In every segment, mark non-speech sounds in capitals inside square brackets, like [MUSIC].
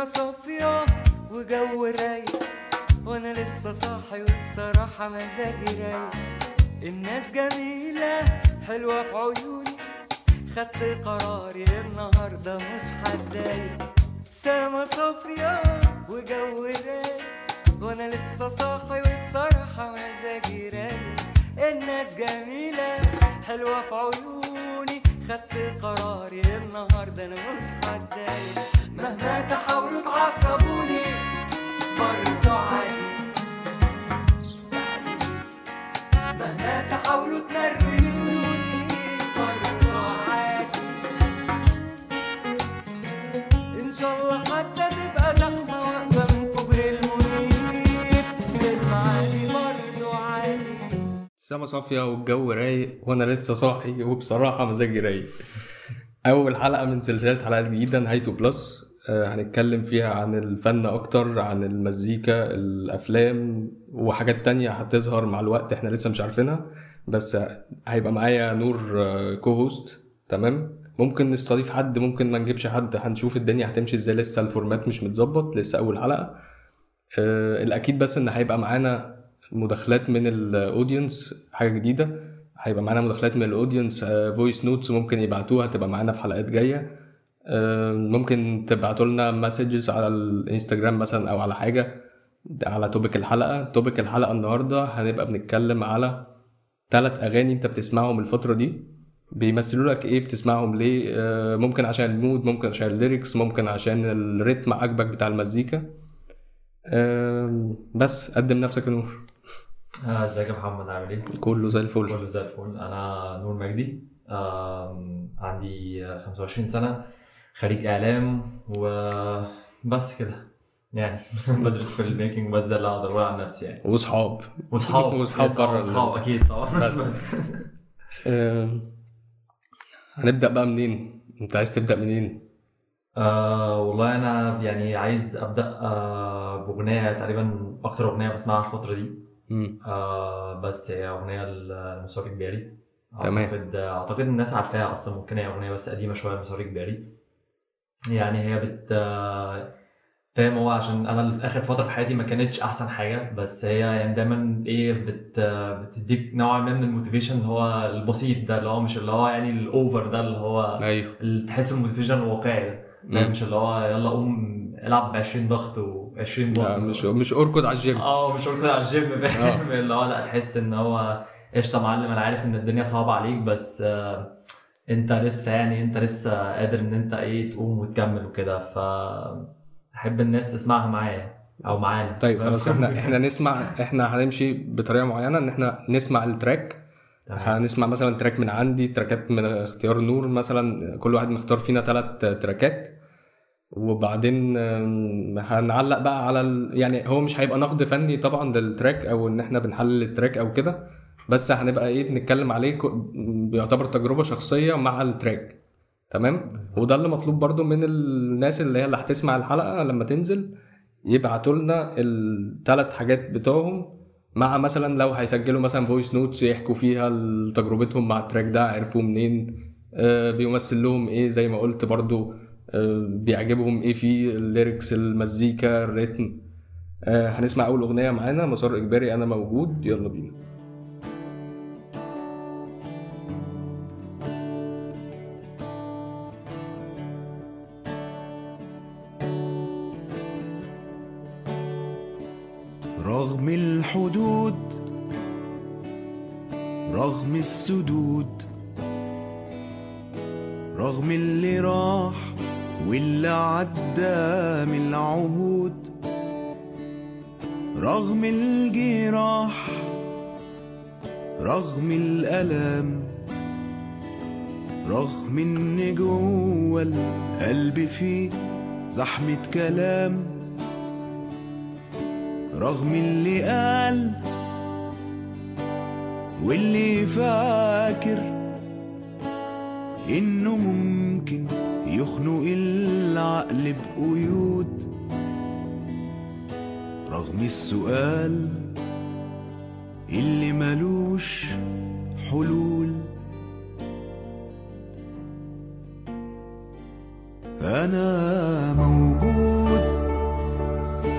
سما صافية وجو رايق. وأنا لسه صاحي وبصراحة مزاجي رايق. الناس جميلة حلوة في عيوني. خدت قراري النهاردة مش هتضايق. سما صافية وجو رايق. وأنا لسه صاحي وبصراحة مزاجي رايق. الناس جميلة حلوة في عيوني. خدت قراري النهاردة أنا مش هتضايق. مهما تحاولوا تعصبوني عادي. مهما تحاولوا تنرفزوني عادي. إن شاء الله حتى تبقى من برضه عادي. صافية والجو رايق وأنا لسه صاحي وبصراحة مزاجي رايق. أول حلقة من سلسلة حلقات جديدة نهايته plus. هنتكلم فيها عن الفن أكتر عن المزيكا الأفلام وحاجات تانية هتظهر مع الوقت إحنا لسه مش عارفينها. بس هيبقى معايا نور co-host تمام؟ ممكن نستضيف حد ممكن ما نجيبش حد هنشوف الدنيا هتمشي إزاي. لسه ال format مش متظبط لسه أول حلقة. آه، الأكيد بس إن هيبقى معانا مداخلات من ال audience حاجة جديدة. هيبقى معانا مداخلات من ال audience voice notes ممكن يبعتوها تبقى معانا في حلقات جاية. آه، ممكن تبعتوا لنا messages على الانستجرام مثلا أو على حاجة على topic الحلقة. topic الحلقة النهارده هنبقى بنتكلم على ثلاث أغاني أنت بتسمعهم الفترة دي. بيمثلوا لك إيه بتسمعهم ليه؟ آه، ممكن عشان ال mood ممكن عشان ال lyrics ممكن عشان ال rhythm عاجبك بتاع المزيكا. آه، بس قدم نفسك يا نور. آه، إزيك يا محمد؟ عامل إيه؟ كله زي الفل. كله زي الفل. أنا نور مجدي. عندي 25 سنة. خريج إعلام وبس كده يعني [LAUGHS] بدرس في الميكنج بس ده اللي أقدر أقول عن نفسي يعني وأصحاب وأصحاب [LAUGHS] وأصحاب بره وأصحاب أكيد طبعا بس. [LAUGHS] بس آه، هنبدأ بقى منين؟ أنت عايز تبدأ منين؟ آه والله أنا يعني عايز أبدأ آه بأغنية تقريبا أكتر أغنية بسمعها الفترة دي مم. آه بس هي أغنية لمسار إجباري تمام. أعتقد أعتقد الناس عارفاها أصلا ممكن هي أغنية بس قديمة شوية لمسار إجباري يعني هي بت آه، فاهم هو عشان أنا في آخر فترة في حياتي ما كانتش أحسن حاجة بس هي يعني دايما إيه بت آه، بتديك نوعا ما من ال motivation اللي هو البسيط ده اللي هو مش اللي هو يعني ال over ده اللي هو أيوه. اللي تحسه ال motivation الواقعي ده. لا. مش اللي هو يلا قوم العب ب 20 ضغط و20 لا بطن مش مش أركض على الجيم. آه مش قلت على الجيم آه. فاهم اللي هو لا تحس إن هو قشطة معلم أنا عارف إن الدنيا صعبة عليك بس آه، انت لسه يعني انت لسه قادر ان انت إيه تقوم وتكمل وكده ف احب الناس تسمعها معايا أو معانا. طيب خلاص إحنا [LAUGHS] إحنا نسمع إحنا هنمشي بطريقة معينة ان إحنا نسمع ال track. هنسمع مثلا track من عندي trackات من اختيار نور مثلا كل واحد مختار فينا ثلاث tracks. وبعدين هنعلق بقى على ال... يعني هو مش هيبقى نقد فني طبعا لل track أو إن إحنا بنحلل ال track أو كده. بس هنبقى إيه بنتكلم عليه بيعتبر تجربة شخصية مع ال track. تمام؟ وده اللي مطلوب برضو من الناس اللي هي اللي هتسمع الحلقة لما تنزل يبعتوا لنا الثلاث حاجات بتوعهم مع مثلا لو هيسجلوا مثلا voice notes يحكوا فيها تجربتهم مع ال track ده عرفوه منين آه بيمثل لهم إيه زي ما قلت برضو آه بيعجبهم إيه فيه الليركس المزيكا الريتم. آه هنسمع أول أغنية معانا مسار إجباري أنا موجود. يلا بينا. رغم الحدود رغم السدود رغم اللي راح واللي عدى من العهود رغم الجراح رغم الألم رغم ان جوه القلب فيه زحمة كلام. رغم اللي قال واللي فاكر إنه ممكن يخنق العقل بقيود. رغم السؤال اللي ملوش حلول. أنا موجود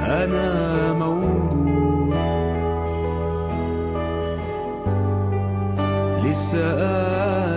أنا موجود. لسه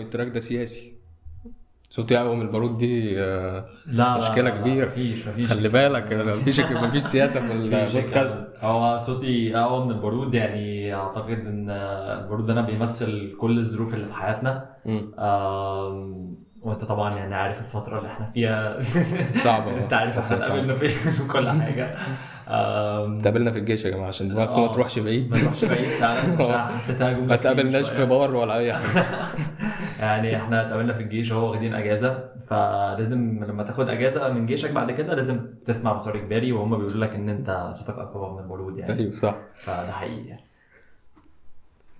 ال track ده سياسي. صوتي اقوى من البارود دي آه، لا مشكلة لا لا كبيرة. مفيش مفيش. خلي بالك مفيش مفيش سياسة في البودكاست. هو صوتي اقوى من البارود يعني أعتقد إن البارود ده أنا بيمثل كل الظروف اللي في حياتنا. وأنت طبعا يعني عارف الفترة اللي إحنا فيها. صعبة [LAUGHS] أنت عارف إحنا صعبة. اتقابلنا فين [LAUGHS] وكل حاجة. آم، اتقابلنا في الجيش يا جماعة عشان دماغكم ما آه. تروحش بعيد ما نروحش بعيد فعلا [LAUGHS] حسيتها جملة ما تقابلناش. في بار ولا أي حاجة [LAUGHS] [LAUGHS] يعني إحنا اتقابلنا في الجيش وهو واخدين أجازة فلازم لما تاخد أجازة من جيشك بعد كده لازم تسمع مسار إجباري وهم بيقولوا لك إن أنت صوتك أقوى من البارود يعني أيوه صح فده حقيقي يعني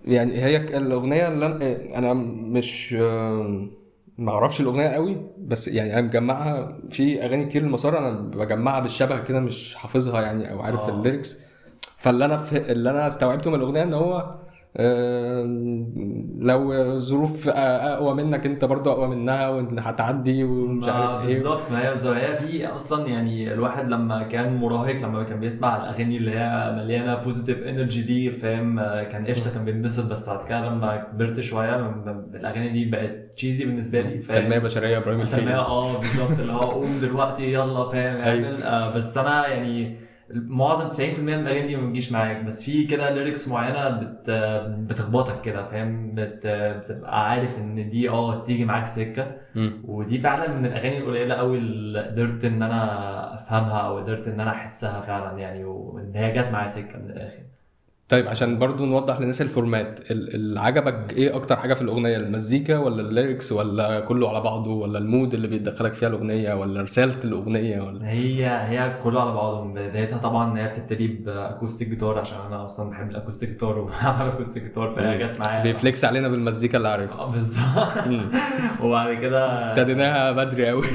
يعني هي الأغنية اللي أنا مش ما أعرفش الاغنيه قوي بس يعني أنا مجمعها في اغاني كتير للمسار أنا بجمعها بالشبه كده مش حافظها يعني أو عارف آه. ال lyrics فاللي أنا في اللي أنا استوعبته من الاغنيه ان هو لو الظروف أقوى منك أنت برضو أقوى منها وإن هتعدي ومش عارف إيه بالظبط ما هي. هي في أصلا يعني الواحد لما كان مراهق لما كان بيسمع الأغاني اللي هي مليانة positive energy دي فاهم آه، كان قشطة كان بينبسط بس بعد كده لما كبرت شوية الأغاني دي بقت cheesy بالنسبة لي فاهم تنميه بشريه إبراهيم الفقي آه بالظبط اللي هو قوم دلوقتي يلا فاهم أيوة. اعمل آه بس أنا يعني معظم 90% من الأغاني دي ما بتجيش معاك بس في كده lyrics معينة بت بتخبطك كده فاهم؟ بت بتبقى عارف إن دي آه تيجي معاك سكة. مم. ودي فعلا من الأغاني القليلة قوي اللي قدرت إن أنا أفهمها أو قدرت إن أنا أحسها فعلا يعني وإن هي جت معايا سكة من الآخر. طيب عشان برضو نوضح للناس ال format ال- اللي عجبك إيه أكتر حاجة في الأغنية؟ المزيكا ولا ال lyrics ولا كله على بعضه ولا ال mood اللي بيدخلك فيها الأغنية ولا رسالة الأغنية ولا؟ هي هي كله على بعضه. بدايتها طبعا هي بتبتدي ب acoustic guitar عشان أنا أصلا بحب ال acoustic guitar وبعمل acoustic guitar فهي جت معايا. بي flex علينا بالمزيكا اللي عارفها. آه، بالظبط. [LAUGHS] وبعد كده ابتديناها بدري قوي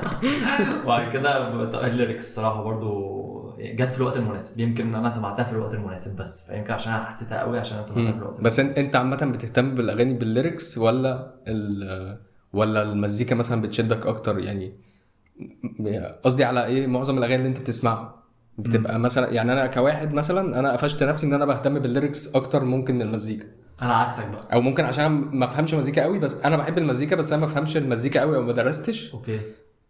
[LAUGHS] وبعد كده ال lyrics الصراحة برضو جت في الوقت المناسب. يمكن أنا سمعتها في الوقت المناسب بس فيمكن عشان أنا حسيتها قوي عشان أنا سمعتها في الوقت بس المناسب. أنت انت عامة بتهتم بالأغاني بال lyrics ولا ال ولا المزيكا مثلا بتشدك أكتر؟ يعني قصدي على إيه معظم الأغاني اللي أنت بتسمعها؟ بتبقى مثلا يعني أنا كواحد مثلا أنا قفشت نفسي إن أنا بهتم بال lyrics أكتر ممكن من المزيكا. أنا عكسك بقى. أو ممكن عشان ما أفهمش مزيكا قوي بس أنا بحب المزيكا بس أنا ما أفهمش المزيكا قوي أو ما درستش. okay.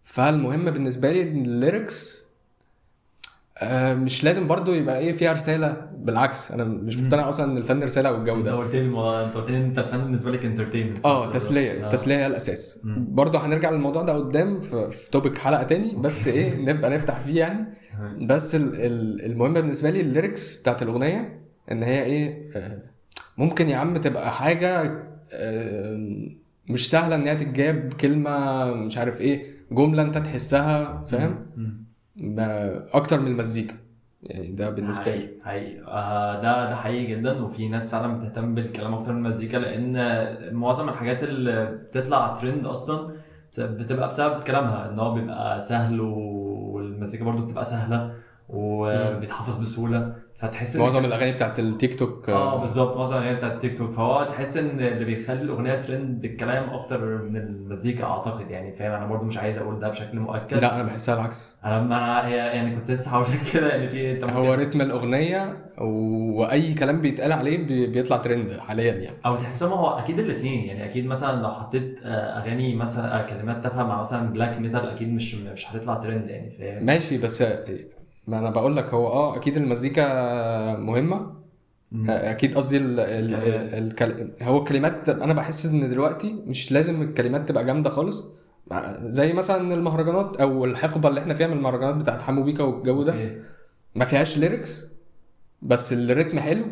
فالمهم بالنسبة لي ال lyrics مش لازم برضو يبقى إيه فيها رسالة بالعكس أنا مش مقتنع أصلا إن الفن رسالة والجو أنت ده قلت لي الموضوع أنت قلت لي أنت الفن بالنسبة لك entertainment آه تسلية التسليه هي الأساس. مم. برضه هنرجع للموضوع ده قدام في, في topic حلقة تاني بس [LAUGHS] إيه نبقى نفتح فيه يعني. بس ال- ال- المهم بالنسبة لي ال lyrics بتاعت الأغنية إن هي إيه آه، ممكن يا عم تبقى حاجة آه، مش سهلة إن هي تتجاب كلمة مش عارف إيه جملة أنت تحسها فاهم. ما- أكتر من المزيكا. يعني ده بالنسبة لي. حقيقي حقيقي. آه ده ده حقيقي جدا. وفي ناس فعلا بتهتم بالكلام أكتر من المزيكا لأن معظم الحاجات اللي بتطلع ترند أصلا بتبقى بسبب كلامها إن هو بيبقى سهل والمزيكا برضو بتبقى سهلة وبيتحفظ بسهولة. فتحس إن معظم الأغاني بتاعت التيك توك آه بالظبط. معظم الأغاني بتاعت التيك توك فهو تحس إن اللي بيخلي الأغنية ترند الكلام أكتر من المزيكا أعتقد يعني فاهم؟ أنا برضو مش عايز أقول ده بشكل مؤكد. لا أنا بحسها العكس. أنا أنا هي يعني كنت لسه هقول كده ان في أنت هو rhythm الأغنية وأي كلام بيتقال عليه بي- بيطلع ترند حاليا يعني. أو تحسهم هو أكيد الاثنين يعني. أكيد مثلا لو حطيت آه، أغاني مثلا آه، كلمات تافهة مع مثلا black metal أكيد مش مش هتطلع ترند يعني فاهم؟ ماشي بس ما أنا بقول لك هو آه أكيد المزيكا مهمة مم. أكيد قصدي ال ال الكلمات. الكل... هو الكلمات أنا بحس إن دلوقتي مش لازم الكلمات تبقى جامدة خالص زي مثلا المهرجانات أو الحقبة اللي إحنا فيها من المهرجانات بتاعت حمو بيكا والجو ده. ما فيهاش lyrics بس ال rhythm حلو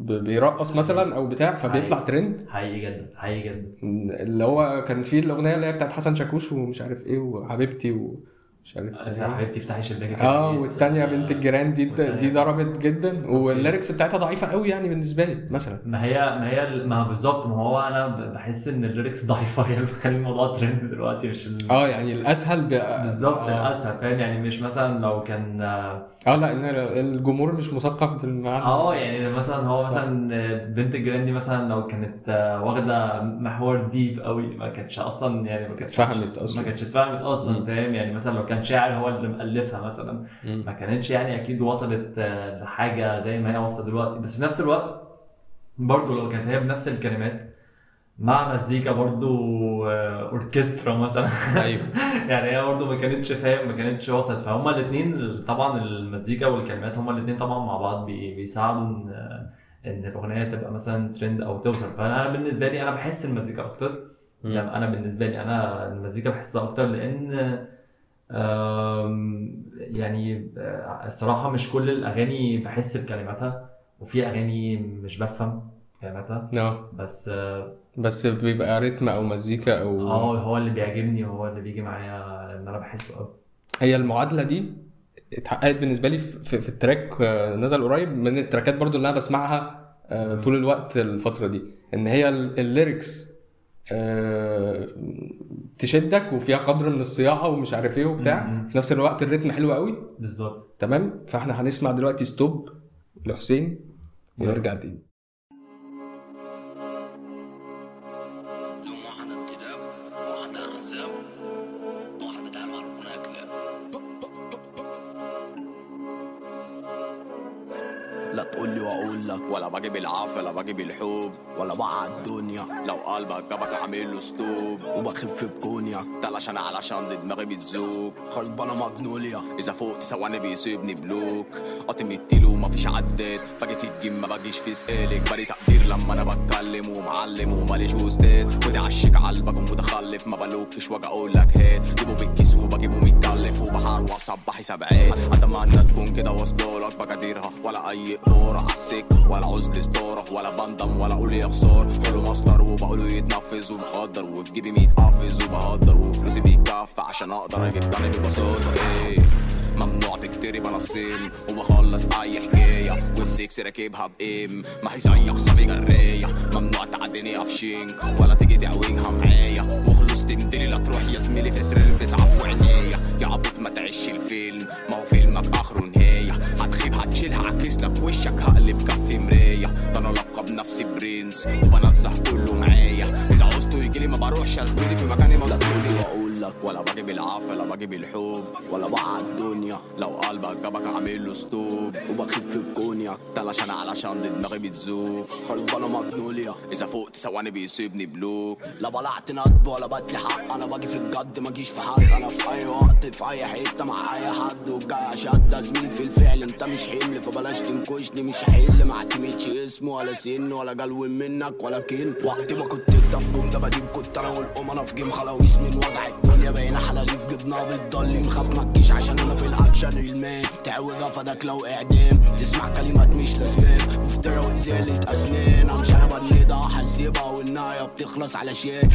بيرقص مثلا أو بتاع فبيطلع حقيقي. ترند حقيقي جدا حقيقي جدا اللي هو كان فيه الأغنية اللي هي بتاعت حسن شاكوش ومش عارف إيه وحبيبتي ومش عارف يا إيه. حبيبتي افتحي شباكك آه. والتانية بنت الجيران دي دي ضربت جدا وال lyrics بتاعتها ضعيفة قوي يعني بالنسبة لي مثلا. ما هي ما هي ما بالظبط ما هو أنا بحس إن ال lyrics ضعيفة هي اللي بتخلي الموضوع ترند دلوقتي مش. آه يعني الأسهل ب... بالظبط آه, الأسهل فاهم؟ يعني مش مثلا لو كان آه لا إن الجمهور مش مثقف بالمعنى آه، يعني مثلا هو صح. مثلا بنت الجيران دي مثلا لو كانت آه، واخدة محور deep قوي ما كانتش أصلا يعني ما كانتش فهمت أصلاً. ما كانتش اتفهمت أصلا. فاهم يعني مثلا لو كان شاعر هو اللي مؤلفها مثلا مم. ما كانتش يعني أكيد وصلت آه، لحاجة زي ما هي واصلة دلوقتي بس في نفس الوقت برضه لو كانت هي بنفس الكلمات مع مزيكا برضه آه، أوركسترا مثلا. أيوه. [LAUGHS] يعني هي برضه ما كانتش فاهم ما كانتش وصلت. فهما الاثنين طبعا المزيكا والكلمات هما الاثنين طبعا مع بعض بي- بيساعدوا إن إن الأغنية تبقى مثلا ترند أو توصل. فأنا بالنسبة لي أنا بحس المزيكا أكتر. يعني أنا بالنسبة لي أنا المزيكا بحسها أكتر لأن يعني آه، الصراحة مش كل الأغاني بحس بكلماتها وفي أغاني مش بفهم كلماتها. آه بس آه بس بيبقى رتم أو مزيكا أو آه، هو اللي بيعجبني هو اللي بيجي معايا لأن أنا بحسه قوي هي المعادلة دي اتحققت بالنسبة لي في, في, ال track آه، نزل قريب من ال tracks برضو اللي أنا بسمعها آه، طول الوقت الفترة دي. إن هي ال- ال lyrics آه، تشدك وفيها قدر من الصياعة ومش عارف إيه وبتاع. في نفس الوقت ال rhythm حلو قوي بالظبط. تمام؟ فإحنا هنسمع دلوقتي ستوب لحسين ونرجع تاني. لك ولا باجي بالعافيه ولا باجي بالحب. ولا بقع الدنيا. لو قلبك جابك اعمل له ستوب. وبخف بكونيا. ده عشان علشان دي دماغي بتزوق. خربانه مجنوليا إذا فوقت ثواني بيسيبني بلوك. قاطم التيلو مفيش عداد باجي في الجيم ما باجيش في سقالك بالي تقدير لما أنا بتكلم ومعلم وماليش أستاذ ودي عشك قلبك ومتخلف. ما بلوكش وأجي أقول لك هات جيبه بالكيس وبجيبه متكلف وبحار وصبحي سبعات أتمنى تكون كده واصلالك بقديرها ولا أي قدره عالسكه ولا عزل ستاره ولا بندم ولا أقول يا خسار كله مصدر وبقوله يتنفذ ومخدر وفي جيبي ميت قافز وبهدر. وفلوسي بيكفي عشان أقدر أجيب تاني ببساطة. إيه ممنوع تكتري بنصين وبخلص أي حكاية. والسكس راكبها بام ما هي زي خصامي جريه ممنوع تعديني قفشينك. ولا تيجي تعوجها معايا. وخلص تمدلي لا تروح يا زميلي في سرير بيسعف عينيا يا عبيط ما ولا باجي بالعافيه لا باجي بالحب ولا بقى الدنيا. لو قلبك جابك عامل له ستوب. وبخف بكونيا علشان علشان دماغي بتزوق خربانه مجنوليا اذا فوقت ثواني بيسيبني بلوك لا بلعت ندب ولا بتلي حق أنا باجي في الجد ما جيش في حق أنا في اي وقت في اي حتة مع اي حد وجاي شد زميلي في الفعل انت مش حمل فبلاش تنكشني مش هحل ما اعتمدش اسم ولا سن ولا جلو منك ولا كن وقت ما كنت انت في جم ده بديل كنت أنا والام أنا في جيم خلاويص من وضع الدنيا بقينا حلاليف جبنا بتضلم خاف ما تجيش عشان أنا في الاكشن المان تعوج فداك لو اعدام تسمع كلمات مش لازمان مفترى وازاله ازمان امشي أنا بنيضة هسيبها والنهايه بتخلص علشان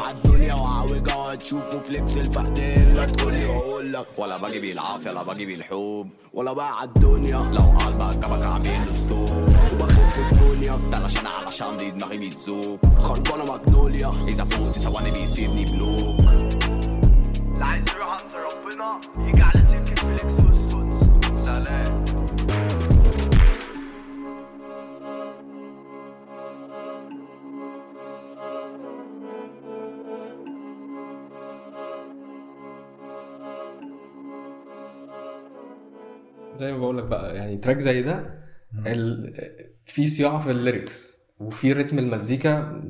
على الدنيا واعوجها وهتشوفوا فليكس الفقدان لا تقولي وأقول لك. ولا باجي بالعافيه لا باجي بالحب ولا بقى على الدنيا. لو قلبك جابك عامل له ستوب وبخف الدنيا. ده علشان علشان دي دماغي بتزوق. خربانة مجنوليا إذا فوت ثواني بيسيبني بلوك. اللي عايز يروح عند ربنا يجي على سكه زي ما بقول لك بقى يعني track زي ده ال... في صياعة في ال lyrics وفي رتم المزيكا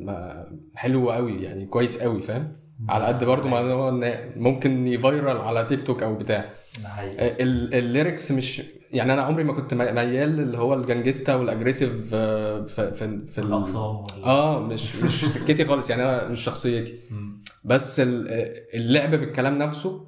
حلو قوي يعني كويس قوي فاهم؟ على قد برضه ما هو ممكن ي viral على تيك توك أو بتاع. ال- ال lyrics مش يعني أنا عمري ما كنت مي- ميال اللي هو ال gangsta وال aggressive آه، في في في ال- الأقسام آه مش مش سكتي خالص يعني أنا مش شخصيتي. بس ال- اللعب بالكلام نفسه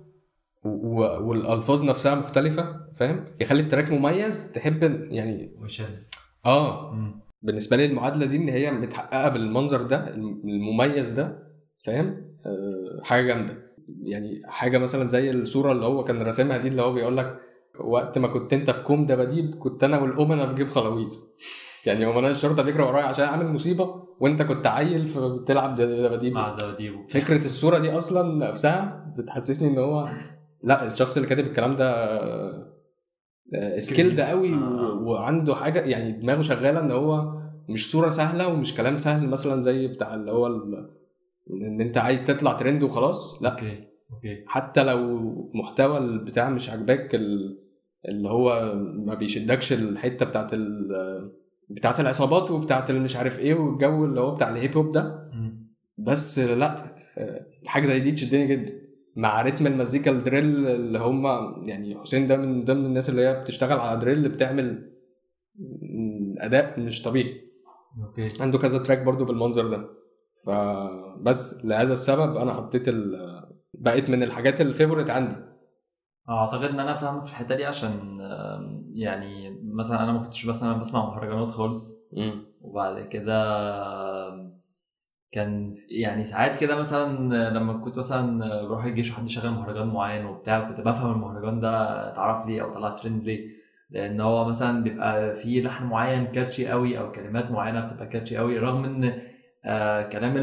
و- والألفاظ نفسها مختلفة فاهم؟ يخلي ال track مميز تحب يعني وشد آه. مم. بالنسبة لي المعادلة دي إن هي متحققة بالمنظر ده المميز ده فاهم؟ آه حاجة جامدة. يعني حاجة مثلا زي الصورة اللي هو كان راسمها دي اللي هو بيقول لك وقت ما كنت أنت في كوم دباديب كنت أنا والامنا بنجيب خلاويص [LAUGHS] يعني هو أنا الشرطه بيجري ورايا عشان أعمل مصيبة وأنت كنت عيل فبتلعب دباديب. مع دواديبو فكرة الصورة دي أصلا نفسها بتحسسني إن هو لا الشخص اللي كاتب الكلام ده skilled قوي و- وعنده حاجة يعني دماغه شغالة إن هو مش صورة سهلة ومش كلام سهل مثلا زي بتاع اللي هو إن أنت عايز تطلع ترند وخلاص لا. أوكي أوكي. حتى لو محتوى البتاع مش عاجباك ال- اللي هو ما بيشدكش الحتة بتاعت ال- بتاعت العصابات وبتاعت اللي مش عارف إيه والجو اللي هو بتاع ال hip hop ده. بس لا آه، حاجة زي دي تشدني جدا. مع رتم المزيكا ال drill اللي هم يعني حسين ده من ضمن الناس اللي هي بتشتغل على drill بتعمل أداء مش طبيعي. okay. عنده كذا track برضو بالمنظر ده. فبس لهذا السبب أنا حطيت ال... بقت من الحاجات ال favorite عندي. أعتقد إن أنا فاهمك في الحتة دي عشان يعني مثلا أنا ما كنتش مثلا بسمع مهرجانات خالص. وبعد كده كان يعني ساعات كده مثلا لما كنت مثلا بروح الجيش وحد شغال مهرجان معين وبتاع كنت بفهم المهرجان ده اتعرف ليه أو طلع ترند ليه. لأن هو مثلا بيبقى فيه لحن معين كاتشي قوي أو كلمات معينة بتبقى كاتشي قوي رغم إن آه كلام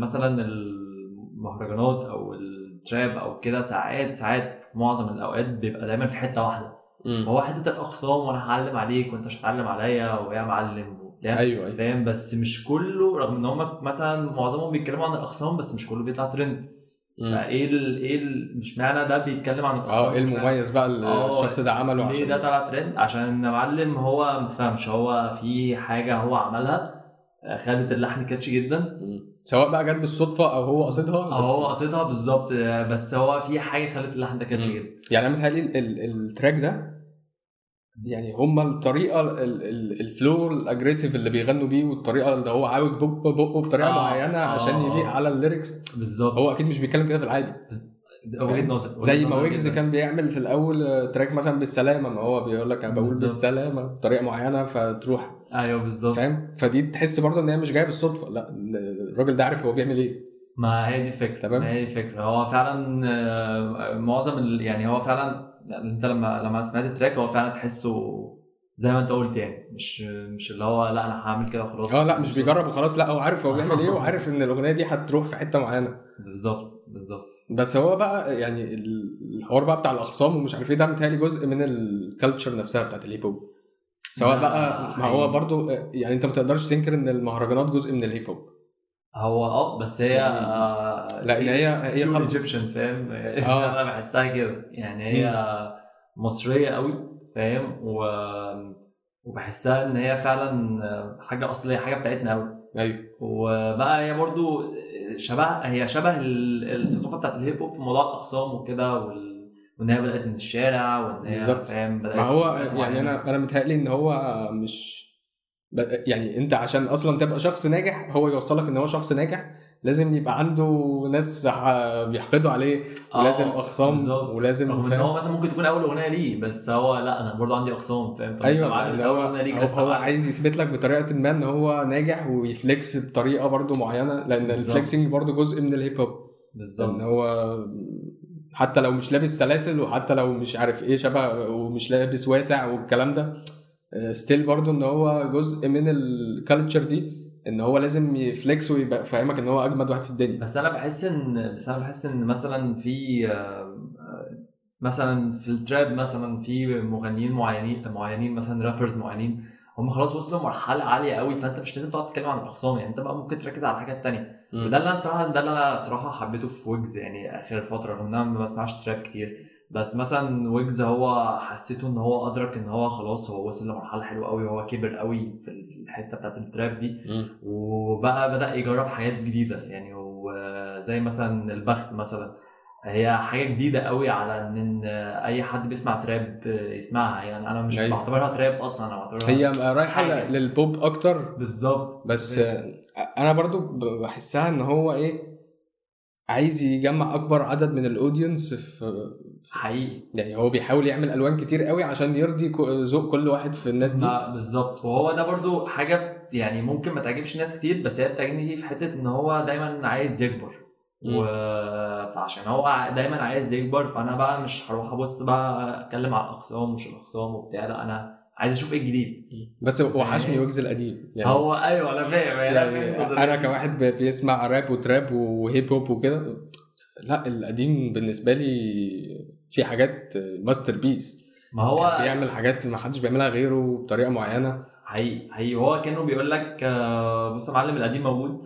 مثلا المهرجانات أو التراب أو كده ساعات ساعات في معظم الأوقات بيبقى دايما في حتة واحدة. هو حتة الأخصام وأنا هعلم عليك وأنت مش هتعلم عليا ويا معلم. وبتاع أيوه أيوه. فاهم؟ بس مش كله رغم إن هم مثلا معظمهم بيتكلموا عن الأخصام بس مش كله بيطلع ترند. فإيه ال إيه ال مش معنى ده بيتكلم عن الأخصام آه إيه المميز بقى اللي آه، الشخص ده عمله ليه عشان ده طلع ترند عشان يا معلم هو متفهمش هو في حاجة هو عملها آه، خلت اللحن كاتشي جدا. سواء بقى جت بالصدفه أو هو قصدها أو هو قصدها بالظبط آه، بس هو في حاجة خلت اللحن ده كاتشي. جدا. يعني أنا متهيألي ال- ال- ال track ده يعني هما الطريقة ال- ال- ال flow ال aggressive اللي بيغنوا بيه والطريقة اللي هو عاوج بقه بقه بطريقة آه، معينة عشان آه، يليق آه. على ال lyrics. بالظبط. هو أكيد مش بيتكلم كده في العادي. وجهة نظر وجهة زي ما نظر ويجز. كان بيعمل في الأول track مثلا بالسلامة ما هو بيقول لك أنا بقول. بالسلامة بطريقة معينة فتروح. أيوه بالظبط. فاهم؟ فدي تحس برضه إن هي مش جاية بالصدفة. لا الراجل ده عارف هو بيعمل إيه. ما هي دي الفكرة. تمام. ما هي دي الفكرة. هو فعلا آه، معظم يعني هو فعلا يعني انت لما لما سمعت ال track هو فعلا تحسه زي ما انت قلت يعني مش مش اللي هو لا أنا هعمل كده خلاص آه لا مش بيجرب وخلاص. لا هو عارف هو بيعمل إيه وعارف إن الأغنية دي هتروح في حتة معينة. بالظبط بالظبط. بس هو بقى يعني الحوار بقى بتاع الأخصام ومش عارف إيه ده متهيألي جزء من ال culture نفسها بتاعت ال hip hop سواء بقى ما هو برضو يعني أنت ما تقدرش تنكر إن المهرجانات جزء من ال hip hop هو أه بس هي يعني- آه، لأن هي هي. Egyptian فاهم [LAUGHS] آه. أنا بحسها كده يعني هي مصرية قوي فاهم و وبحسها إن هي فعلا حاجة أصلية حاجة بتاعتنا قوي أيوه وبقى هي برضو شبه هي شبه ال- الثقافة بتاعت الهيب هوب في موضوع الأقسام وكده وال... وإن هي بدأت من الشارع وإن هي. فاهم بدأت ما هو يعني. أنا أنا متهيألي إن هو مش يعني انت عشان أصلا تبقى شخص ناجح هو يوصلك إن هو شخص ناجح لازم يبقى عنده ناس بيحقدوا عليه آه، ولازم أخصام بالظبط. ولازم رغم إن؟ هو مثلا ممكن تكون أول أغنية ليه بس هو لا أنا برضو عندي أخصام فاهم أيوه أول هو, هو, هو عايز يثبت لك بطريقة ما إن هو ناجح وي flex بطريقة برضو معينة لأن. ال flexing برضو جزء من ال hip hop بالظبط إن هو حتى لو مش لابس سلاسل وحتى لو مش عارف إيه شبه ومش لابس واسع والكلام ده still برضو إن هو جزء من ال culture دي إن هو لازم ي flex ويبقى فهمك إن هو أجمد واحد في الدنيا. بس أنا بحس إن بس أنا بحس إن مثلا في آه، آه، مثلا في التراب مثلا في مغنيين معينين معينين مثلا رابرز معينين هم خلاص وصلوا لمرحلة عالية قوي فأنت مش لازم تقعد تتكلم عن الاخصام يعني أنت بقى ممكن تركز على حاجات تانية وده اللي أنا الصراحه ده اللي أنا صراحة حبيته في ويجز يعني آخر فترة رغم إن أنا ما بسمعش تراب كتير. بس مثلا ويجز هو حسيته إن هو أدرك إن هو خلاص هو وصل لمرحلة حلوة قوي وهو كبر قوي في الحتة بتاعت التراب دي. وبقى بدأ يجرب حاجات جديدة يعني وزي مثلا البخت مثلا هي حاجة جديدة قوي على إن أي حد بيسمع تراب يسمعها يعني أنا مش أيوة. بعتبرها تراب أصلا أنا بعتبرها هي رايحة. للبوب أكتر بالظبط بس آه، أنا برضو بحسها إن هو إيه عايز يجمع أكبر عدد من الأودينس في حقيقي. يعني هو بيحاول يعمل ألوان كتير قوي عشان يرضي ذوق كل واحد في الناس دي. بالظبط. وهو ده برضو حاجة يعني ممكن ما تعجبش ناس كتير بس هي بتعجبني دي في حتة إن هو دايما عايز يكبر. و... فعشان هو دايما عايز يكبر فأنا بقى مش هروح أبص بقى أتكلم على الأقسام مش الأقسام وبتاع. لا أنا عايز أشوف إيه الجديد. بس وحشني يعني- ويجز القديم. يعني هو أيوه أنا فاهم. يعني أنا دي. كواحد بي- بيسمع راب وتراب وهيب هوب وكده لا القديم بالنسبة لي في حاجات masterpiece ما هو بيعمل حاجات ما حدش بيعملها غيره بطريقة معينة. حقيقي حقيقي هو كأنه بيقول لك آه، بص يا معلم القديم موجود. [LAUGHS]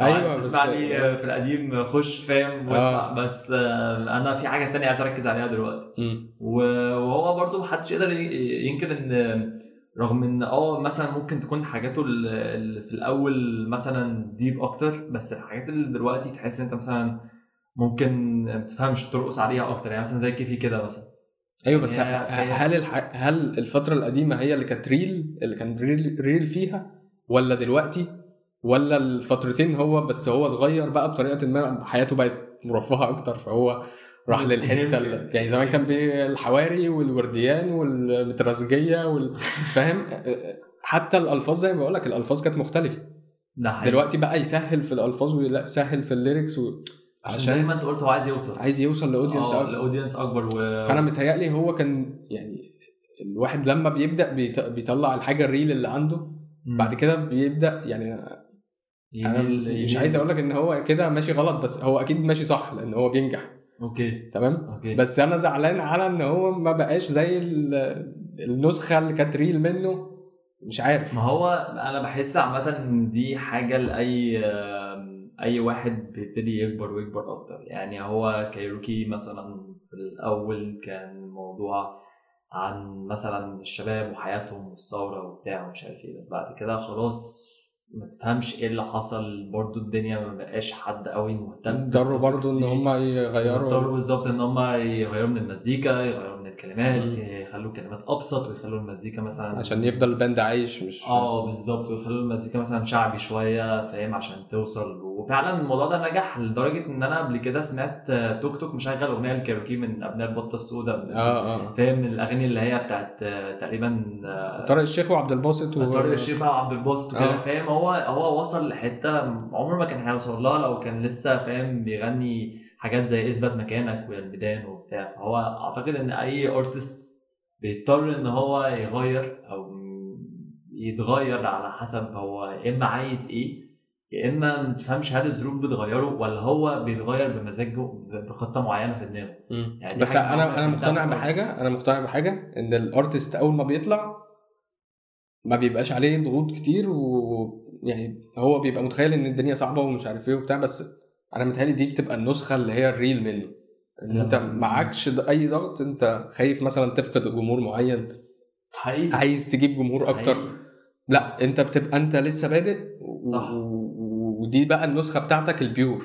بس- تسمع لي آه، في القديم خش فاهم واسمع. بس آه، أنا في حاجة تانية عايز أركز عليها دلوقتي. وهو برضو محدش يقدر ينكر إن رغم إن آه مثلا ممكن تكون حاجاته في الأول مثلا deep أكتر بس الحاجات اللي دلوقتي تحس إن أنت مثلا ممكن ما تفهمش ترقص عليها أكتر يعني مثلا زي كيفي كده مثلا. أيوه بس هي- هل الح... هل الفترة القديمة هي اللي كانت real اللي كان real, real فيها ولا دلوقتي ولا الفترتين هو بس هو اتغير بقى بطريقة ما حياته بقت مرفهة أكتر فهو راح للحتة. اللي... يعني زمان كان بالحواري والورديان والمتراس وال... فاهم؟ حتى الألفاظ زي ما بقول لك الألفاظ كانت مختلفة. ده دلوقتي بقى يسهل في الألفاظ ويسهل في ال lyrics و... عشان زي ما انت قلت هو عايز يوصل. عايز يوصل ل audience آه ال audience أكبر و... فأنا متهيألي هو كان يعني الواحد لما بيبدأ بيط- بيطلع الحاجة ال real اللي عنده مم. بعد كده بيبدأ يعني أنا مش. عايز أقول لك إن هو كده ماشي غلط بس هو أكيد ماشي صح لأن هو بينجح. okay. تمام؟ okay. بس أنا زعلان على إن هو ما بقاش زي ال- النسخة اللي كانت real منه مش عارف. ما هو أنا بحس عامة دي حاجة لأي أي واحد بيبتدي يكبر ويكبر أكتر. يعني هو كايروكي مثلا في الأول كان الموضوع عن مثلا الشباب وحياتهم والثورة وبتاع ومش عارف إيه بس بعد كده خلاص ما تفهمش إيه اللي حصل. برضو الدنيا ما بقاش حد قوي مهتم اضطروا برضو إن هم اضطروا يغيروا. بالظبط إن هم يغيروا من المزيكا يغيروا من الكلمات. يخلوا كلمات أبسط ويخلوا المزيكا مثلا عشان يفضل ال band عايش مش آه بالظبط. ويخلوا المزيكا مثلا شعبي شوية فاهم؟ عشان توصل. وفعلا الموضوع ده نجح لدرجة إن أنا قبل كده سمعت آه، توك توك مشغل أغنية الكايروكي من أبناء البطة السوداء آه آه. فاهم؟ من الأغاني اللي هي بتاعت آه، تقريبا آه، طارق الشيخ وعبد الباسط و... طارق الشيخ وعبد الباسط وكده آه. فاهم؟ هو هو وصل لحتة عمره ما كان هيوصل لها لو كان لسه فاهم؟ بيغني حاجات زي اثبت مكانك والميدان وبتاع. فهو أعتقد إن أي ارتست بيضطر إن هو يغير أو يتغير على حسب هو يا إما عايز إيه يا إما ما تفهمش هل الظروف بتغيره ولا هو بيتغير بمزاجه بخطة معينة في دماغه. يعني بس أنا أنا مقتنع بحاجة أنا مقتنع بحاجة إن ال artist أول ما بيطلع ما بيبقاش عليه ضغوط كتير ويعني هو بيبقى متخيل إن الدنيا صعبة ومش عارف إيه وبتاع بس أنا متهيألي دي بتبقى النسخة اللي هي ال real منه. إن انت معكش أي ضغط انت خايف مثلا تفقد جمهور معين. حقيقي. عايز تجيب جمهور أكتر. حقيقي. لا انت بتبقى انت لسه بادئ صح. ودي بقى النسخة بتاعتك ال pure.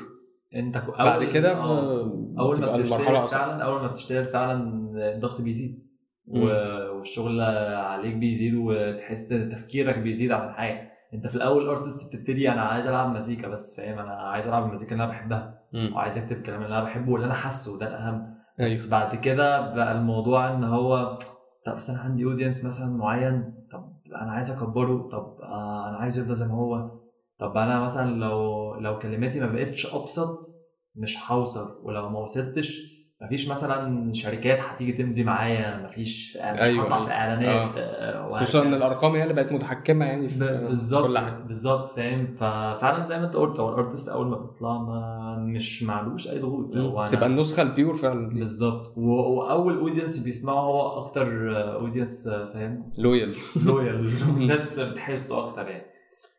انت كو- بعد أول- كده آه. أول ما بتشتغل فعلا أول ما بتشتغل فعلا الضغط بيزيد. والشغل عليك بيزيد وتحس تفكيرك بيزيد عن الحاجة انت في الأول artist بتبتدي أنا عايز العب مزيكا بس فاهم؟ أنا عايز العب المزيكا اللي أنا بحبها. وعايز اكتب الكلام اللي أنا بحبه واللي أنا حاسه ده الاهم. أيوه. بس بعد كده بقى الموضوع ان هو طب بس أنا عندي audience مثلا معين طب أنا عايز اكبره طب آه أنا عايزه يفضل زي ما هو. طب أنا مثلا لو لو كلماتي ما بقتش أبسط مش هوصل. ولو ما وصلتش مفيش مثلا شركات هتيجي تمضي معايا مفيش مش أيوة، هطلع أيوة. في إعلانات آه، خصوصا إن. الأرقام هي اللي بقت متحكمة يعني في بالظبط كل حاجة. بالظبط فاهم؟ ففعلا زي ما أنت قلت هو ال artist أول ما بيطلع ما مش معلوش أي ضغوط. هو تبقى النسخة ال pure فعلا. بالظبط. وأول audience بيسمعه هو أكتر audience فاهم؟ loyal loyal [LAUGHS] [LAUGHS] الناس بتحسه أكتر يعني.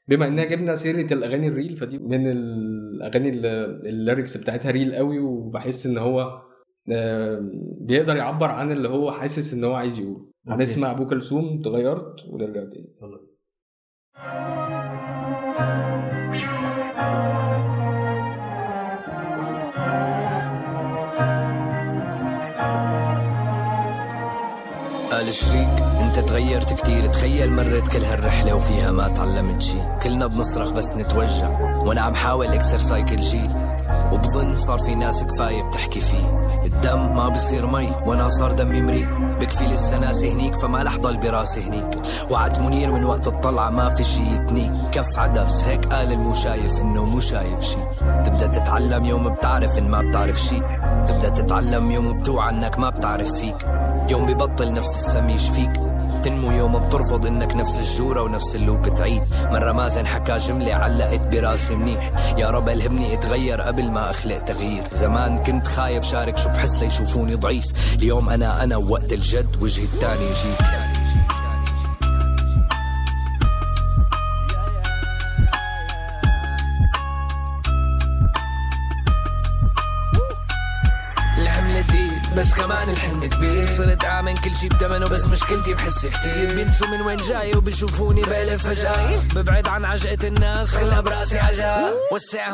بما اننا جبنا سيرة الأغاني ال real فدي من الأغاني اللي ال lyrics بتاعتها real قوي وبحس إن هو آه، بيقدر يعبر عن اللي هو حاسس إن هو عايز يقوله. هنسمع أبو كلثوم اتغيرت ونرجع تاني. قال شريك أنت تغيرت كتير. تخيل مريت كل هالرحلة وفيها ما تعلمت شي. كلنا بنصرخ بس نتوجع. وأنا عم حاول اكسر سايكل جيل وبظن صار في ناس كفاية بتحكي فيه. الدم ما بصير مي وأنا صار دمي مريء. بكفي لسه هنيك فما رح ضل براسي هنيك. وعد منير من وقت الطلعة ما في شي يتنيك كف عدس هيك قال المو شايف إنه مو شايف شي. تبدأ تتعلم يوم بتعرف إن ما بتعرف شي. تبدأ تتعلم يوم بتوعى إنك ما بتعرف فيك. يوم ببطل نفس السم يشفيك تنمو يوم بترفض إنك نفس الجورة ونفس اللوب بتعيد مرة مازن حكى جملة علقت براسي منيح. يا رب ألهمني أتغير قبل ما أخلق تغيير. زمان كنت خايف شارك شو بحس ليشوفوني ضعيف. اليوم أنا أنا ووقت الجد وجهي التاني يجيك. بس كمان الحلم كبير. صرت اعمل كل شي بتمنه بس مشكلتي بحس كتير. بينسوا من وين جاي وبيشوفوني بألف فجاي ببعد عن عجقة الناس خلها برأسي وسع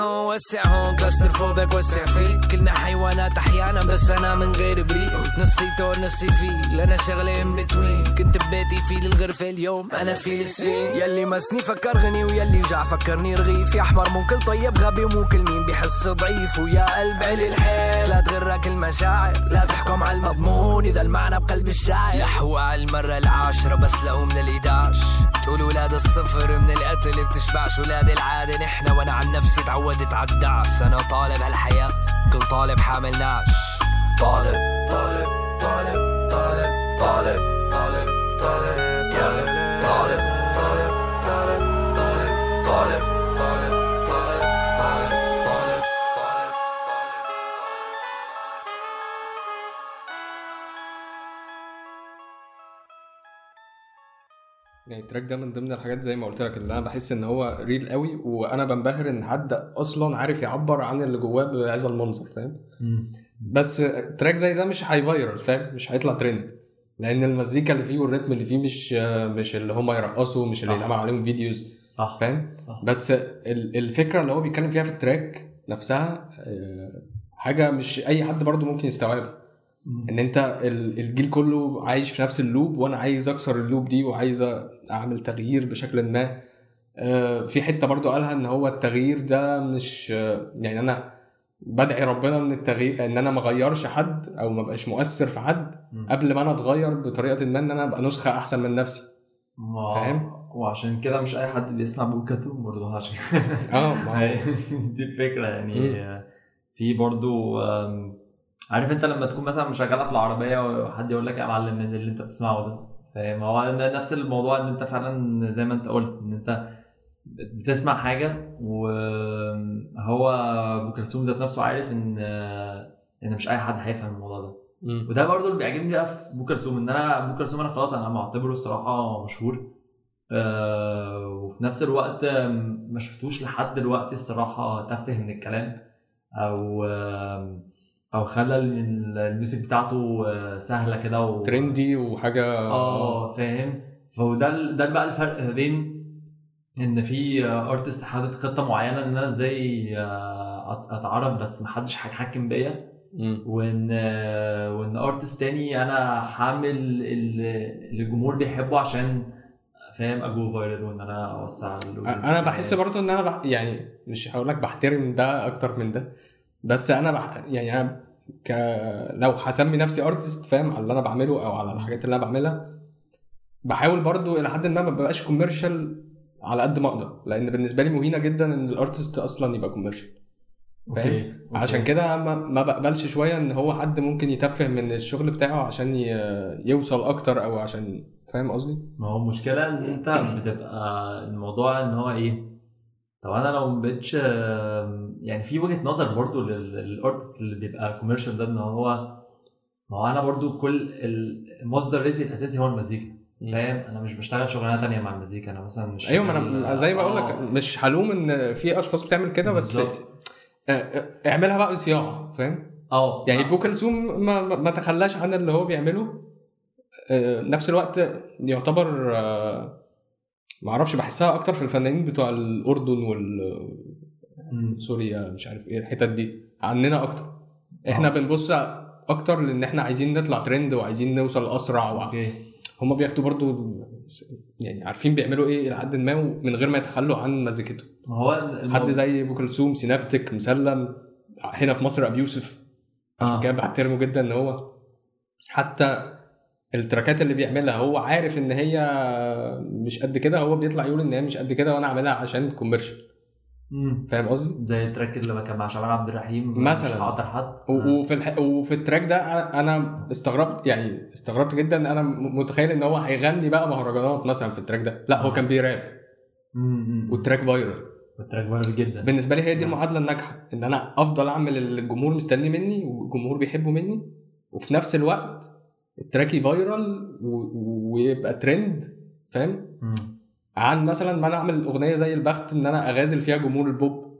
هون كلاستر فوبك وسع فيك. كلنا حيوانات أحيانا بس أنا من غير بريق. نصي تور نصي فيل. أنا شغلة ان بتوين كنت ببيتي في الغرفة اليوم أنا في السين. يلي مسني فكر غني ويلي جاع فكرني رغيف. يا أحمر مو كل طيب غبي ومو كل مين بيحس ضعيف. ويا قلب علي الحيل. لا تغرك المشاعر لا تحكم على المضمون اذا المعنى بقلب الشاعر لحوا على المرة العاشرة بس لقوا من الإداش تقول ولاد الصفر من القتل بتشبعش ولاد العادة نحن وأنا عن نفسي تعودت عالدعس أنا طالب هالحياة كل طالب حامل طالب طالب طالب طالب طالب طالب طالب طالب طالب طالب طالب طالب طالب طالب يعني ال track ده من ضمن الحاجات زي ما قلت لك اللي أنا بحس إن هو real قوي وأنا بنبهر إن حد أصلا عارف يعبر عن اللي جواه بهذا المنظر فاهم؟ بس track زي ده مش هي viral فاهم؟ مش هيطلع ترند لأن المزيكا اللي فيه وال rhythm اللي فيه مش مش اللي هم يرقصوا مش اللي. يتعمل عليهم فيديوز صح. فاهم؟ صح. بس ال- الفكرة اللي هو بيتكلم فيها في ال track نفسها آه، حاجة مش أي حد برضو ممكن يستوعبها. إن أنت ال- الجيل كله عايش في نفس ال loop وأنا عايز أكسر ال loop دي وعايز أعمل تغيير بشكل ما آه، في حتة برضو قالها إن هو التغيير ده مش يعني أنا بدعي ربنا إن التغيير إن أنا ما اغيرش حد أو ما بقاش مؤثر في حد. قبل ما أنا أتغير بطريقة ما إن أنا أبقى نسخة أحسن من نفسي ما- فاهم؟ وعشان كده مش أي حد بيسمع بوكلثوم برضه عشان [LAUGHS] آه [LAUGHS] دي الفكرة يعني. في برضو آم، عارف أنت لما تكون مثلا مشغلها في العربية وحد يقول لك يا معلم اللي أنت بتسمعه ده فاهم؟ هو نفس الموضوع إن أنت فعلا زي ما أنت قلت إن أنت بتسمع حاجة وهو أبو كلثوم ذات نفسه عارف إن إن مش أي حد هيفهم الموضوع ده. وده برضو اللي بيعجبني بقى في أبو كلثوم إن أنا أبو كلثوم أنا خلاص أنا معتبره الصراحة مشهور. آه وفي نفس الوقت ما شفتوش لحد دلوقتي الصراحة تفه من الكلام أو أو خلى ال- ال music بتاعته آه، سهلة كده و... trendy وحاجة. آه فاهم؟ فده ده بقى الفرق بين إن في artist حاطط خطة معينة إن أنا إزاي آه، أتعرف بس محدش هيتحكم بيا. وإن آه، وإن artist تاني أنا هعمل ال- اللي الجمهور بيحبه عشان فاهم أ go viral وإن أنا أوسع أنا بحس برضه إن أنا بح... يعني مش هقول لك بحترم ده أكتر من ده بس أنا بح... يعني أنا ك... لو هسمي نفسي artist فاهم على اللي أنا بعمله أو على الحاجات اللي أنا بعملها بحاول برضو إلى حد ما ما ببقاش commercial على قد ما أقدر لأن بالنسبة لي مهينة جدا إن ال artist أصلا يبقى commercial فاهم okay. عشان كده ما, ما بقبلش شوية إن هو حد ممكن يتفه من الشغل بتاعه عشان ي... يوصل أكتر أو عشان فاهم قصدي ما هو المشكلة إن أنت بتبقى الموضوع إن هو إيه؟ طب أنا لو مبقتش يعني في وجهة نظر برضو لل- للأرتست اللي بيبقى كوميرشال ده إن هو ما هو أنا برضو كل المصدر رزقي الأساسي هو المزيكا فاهم؟ أنا مش بشتغل شغلانة تانية مع المزيكا أنا مثلا مش أيوه ما أنا زي ما أقول آه. لك مش هلوم إن في أشخاص بتعمل كده بس. آه، آه، اعملها بقى بصياعة فاهم آه يعني ابو كلثوم ما, ما تخلاش عن اللي هو بيعمله آه، نفس الوقت يعتبر ما أعرفش بحسها أكتر في الفنانين بتوع الأردن وال. سوريا مش عارف إيه الحتت دي عننا أكتر إحنا آه. بنبص أكتر لأن إحنا عايزين نطلع ترند وعايزين نوصل اسرع okay هم بياخدوا برضو يعني عارفين بيعملوا إيه إلى حد ما من غير ما يتخلوا عن مزيكتهم هو الموضوع- حد زي أبو كلثوم سينابتك مسلم هنا في مصر أبي يوسف عشان آه. كده بحترمه جدا إن هو حتى ال tracks اللي بيعملها هو عارف إن هي مش قد كده هو بيطلع يقول إن هي مش قد كده وأنا عاملها عشان commercial. فاهم قصدي؟ زي ال track اللي كان مع شعبان عبد الرحيم مثلاً. مش هعطل حد وفي الح... وفي ال track ده أنا استغربت يعني استغربت جدا أنا متخيل إن هو هيغني بقى مهرجانات مثلا في ال track ده لا هو. كان بيراب. وال track viral وال track viral جدا بالنسبة لي هي دي نعم. المعادله الناجحة إن أنا أفضل أعمل اللي الجمهور مستني مني والجمهور بيحبه مني وفي نفس الوقت ال track viral ويبقى ترند فاهم. عن مثلا ما أنا أعمل أغنية زي البخت إن أنا أغازل فيها جمهور البوب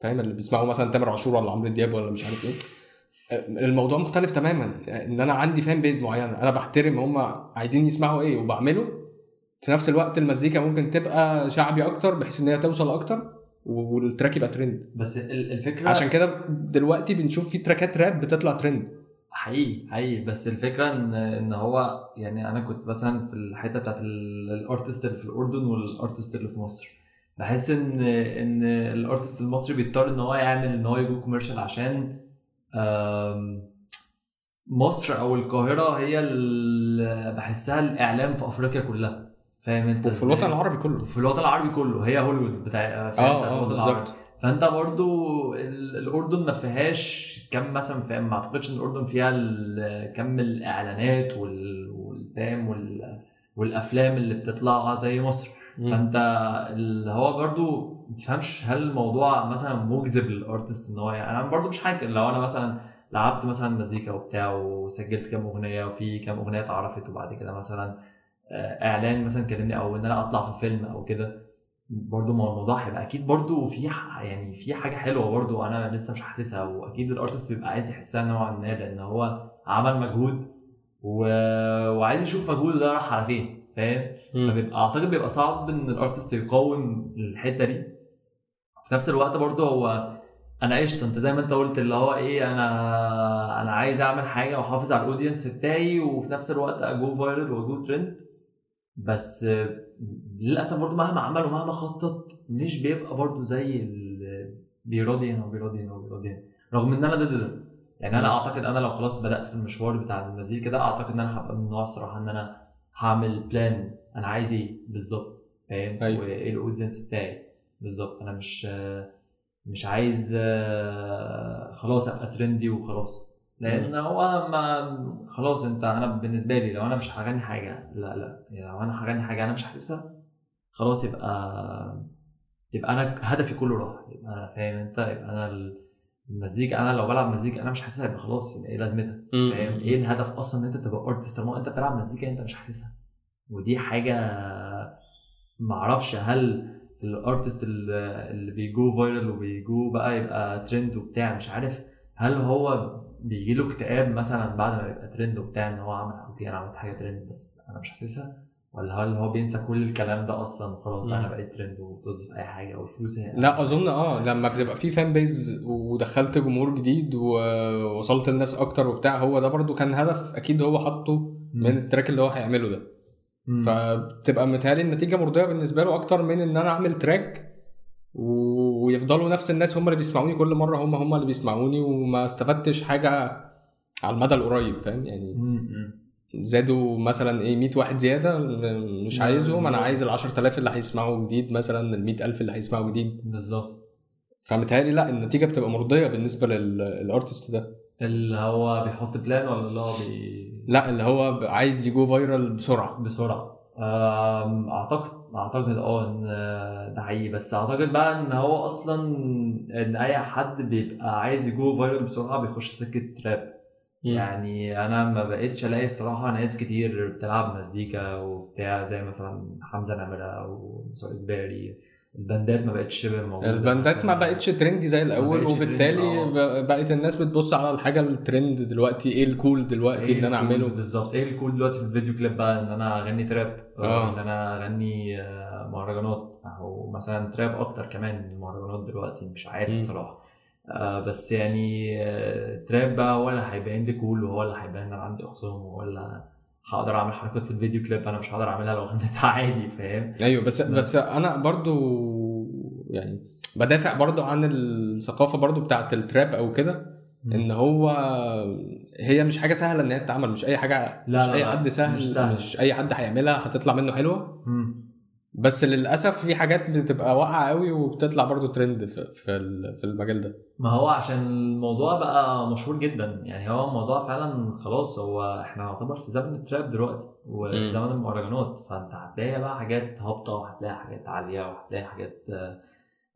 فاهم؟ اللي بيسمعوا مثلا تامر عاشور ولا عمرو دياب ولا مش عارف إيه. الموضوع مختلف تماما إن أنا عندي fan base معينة أنا بحترم هم عايزين يسمعوا إيه وبعمله. في نفس الوقت المزيكا ممكن تبقى شعبي أكتر بحيث إن هي توصل أكتر وال track يبقى ترند. بس ال- الفكرة عشان كده دلوقتي بنشوف في tracks rap بتطلع ترند. حقيقي حقيقي. بس الفكرة إن إن هو يعني أنا كنت مثلا في الحتة بتاعت ال- ال artist اللي في الأردن وال artist اللي في مصر. بحس إن إن ال artist المصري بيضطر إن هو يعمل إن هو ي go commercial عشان مصر أو القاهرة هي بحسها الإعلام في أفريقيا كلها. فاهم أنت وفي؟ الوطن العربي كله. في الوطن العربي كله. هي هوليوود بتاع فاهم؟ آه بتاعت آه الوطن العربي. بالظبط فانت برضو ال- الأردن ما فيهاش كم مثلا فاهم ما أعتقدش إن الأردن فيها كم الإعلانات وال- والفام وال- والأفلام اللي بتطلع زي مصر مم. فانت اللي هو برضو ما تفهمش هل الموضوع مثلا مجذب للأرتست إن هو يعني أنا برضو مش حاجة لو أنا مثلا لعبت مثلا مزيكا وبتاع وسجلت كام أغنية وفي كام أغنية اتعرفت وبعد كده مثلا آه، إعلان مثلا كلمني أو إن أنا أطلع في فيلم أو كده برضو ما هو الموضوع هيبقى أكيد برضو في يعني في حاجة حلوة برضو أنا لسه مش حاسسها وأكيد ال artist بيبقى عايز يحسها نوعا ما لأن هو عمل مجهود و... وعايز يشوف مجهوده ده راح على فين فاهم. فبيبقى أعتقد بيبقى صعب إن ال artist يقاوم الحتة دي. في نفس الوقت برضو هو أنا قشطة أنت زي ما أنت قلت اللي هو إيه أنا أنا عايز أعمل حاجة وأحافظ على ال audience بتاعي وفي نفس الوقت ا go viral وا go trend بس للأسف برضو مهما عمل ومهما خطط مش بيبقى برضو زي ال- بيراضي هنا وبيراضي هنا وبيراضي هنا. رغم إن أنا ضد ده. يعني أنا أعتقد أنا لو خلاص بدأت في المشوار بتاع المزيكا ده أعتقد إن أنا هبقى من النوع الصراحة إن أنا هعمل plan أنا عايز إيه بالظبط فاهم؟ أيوة. وإيه ال audience بتاعي بالظبط. أنا مش مش عايز خلاص أبقى trendy وخلاص. لأن هو ما خلاص أنت أنا بالنسبة لي لو أنا مش هغني حاجة لا لا يعني لو أنا هغني حاجة أنا مش حاسسها خلاص يبقى يبقى أنا هدفي كله راح. يبقى أنا فاهم أنت؟ يبقى أنا المزيكا أنا لو بلعب مزيكا أنا مش حاسسها يبقى خلاص يبقى إيه لازمتها. فاهم؟ إيه الهدف أصلا إن أنت تبقى artist طالما أنت بتلعب مزيكا أنت مش حاسسها. ودي حاجة معرفش هل ال artist اللي اللي بي go viral وبي go بقى يبقى ترند وبتاع مش عارف. هل هو بيجي له اكتئاب مثلا بعد ما يبقى ترند وبتاع إن هو عمل okay أنا عملت حاجة ترند بس أنا مش حاسسها ولا هل هو بينسى كل الكلام ده أصلا خلاص بقى أنا. بقيت ترند وطز في أي حاجة والفلوس هي لا أظن آه لما بتبقى في fan base ودخلت جمهور جديد ووصلت للناس أكتر وبتاع هو ده برضو كان هدف أكيد هو حاطه من ال track اللي هو هيعمله ده. فبتبقى متهيألي النتيجة مرضية بالنسبة له أكتر من إن أنا أعمل track ويفضلوا نفس الناس هم اللي بيسمعوني. كل مرة هم هم اللي بيسمعوني وما استفدتش حاجة على المدى القريب فاهم؟ يعني. زادوا مثلا إيه 100 واحد زيادة مش عايزهم أنا. عايز ال 10000 اللي هيسمعوا جديد مثلا ال 100000 اللي هيسمعوا جديد. بالظبط. فمتهيألي لا النتيجة بتبقى مرضية بالنسبة لل artist ده. اللي هو بيحط plan ولا اللي هو بي... لا اللي هو عايز ي go viral بسرعة. بسرعة. أعتقد أعتقد آه إن ده حقيقي. بس أعتقد بقى إن هو أصلا إن أي حد بيبقى عايز ي go viral بسرعة بيخش في سكة trap يعني أنا ما بقتش ألاقي الصراحة ناس كتير بتلعب مزيكا وبتاع زي مثلا حمزة نمرة أو مسار إجباري. ال bands ما بقتش موجودة ال bands ما. بقتش trendy زي الأول وبالتالي آه. بقت الناس بتبص على الحاجة الترند دلوقتي إيه ال cool دلوقتي إيه ان أنا أعمله بالظبط إيه ال cool دلوقتي في الفيديو كليب بقى إن أنا أغني تراب آه. إن أنا أغني آه، مهرجانات أو مثلا تراب أكتر كمان المهرجانات دلوقتي مش عارف. الصراحة آه بس يعني آه تراب بقى هو اللي هيبين لي كول وهو اللي هيبين ان أنا عندي اخصام وهو اللي هقدر أعمل حركات في الفيديو كليب أنا مش هقدر أعملها لو غنيتها [LAUGHS] عادي فاهم أيوه بس بس. بس أنا برضو يعني بدافع برضو عن الثقافة برضو بتاعت التراب أو كده إن هو هي مش حاجة سهلة إن هي تتعمل مش أي حاجة لا، مش لا، أي حد سهل مش سهل. مش أي حد هيعملها هتطلع منه حلوة مم. بس للأسف في حاجات بتبقى واقعة قوي وبتطلع برضو ترند في في ال- في المجال ده. ما هو عشان الموضوع بقى مشهور جدا. يعني هو الموضوع فعلا خلاص هو إحنا نعتبر في زمن التراب دلوقتي. وفي زمن المهرجانات. فأنت هتلاقي بقى حاجات هابطة وهتلاقي حاجات عالية وهتلاقي حاجات آه،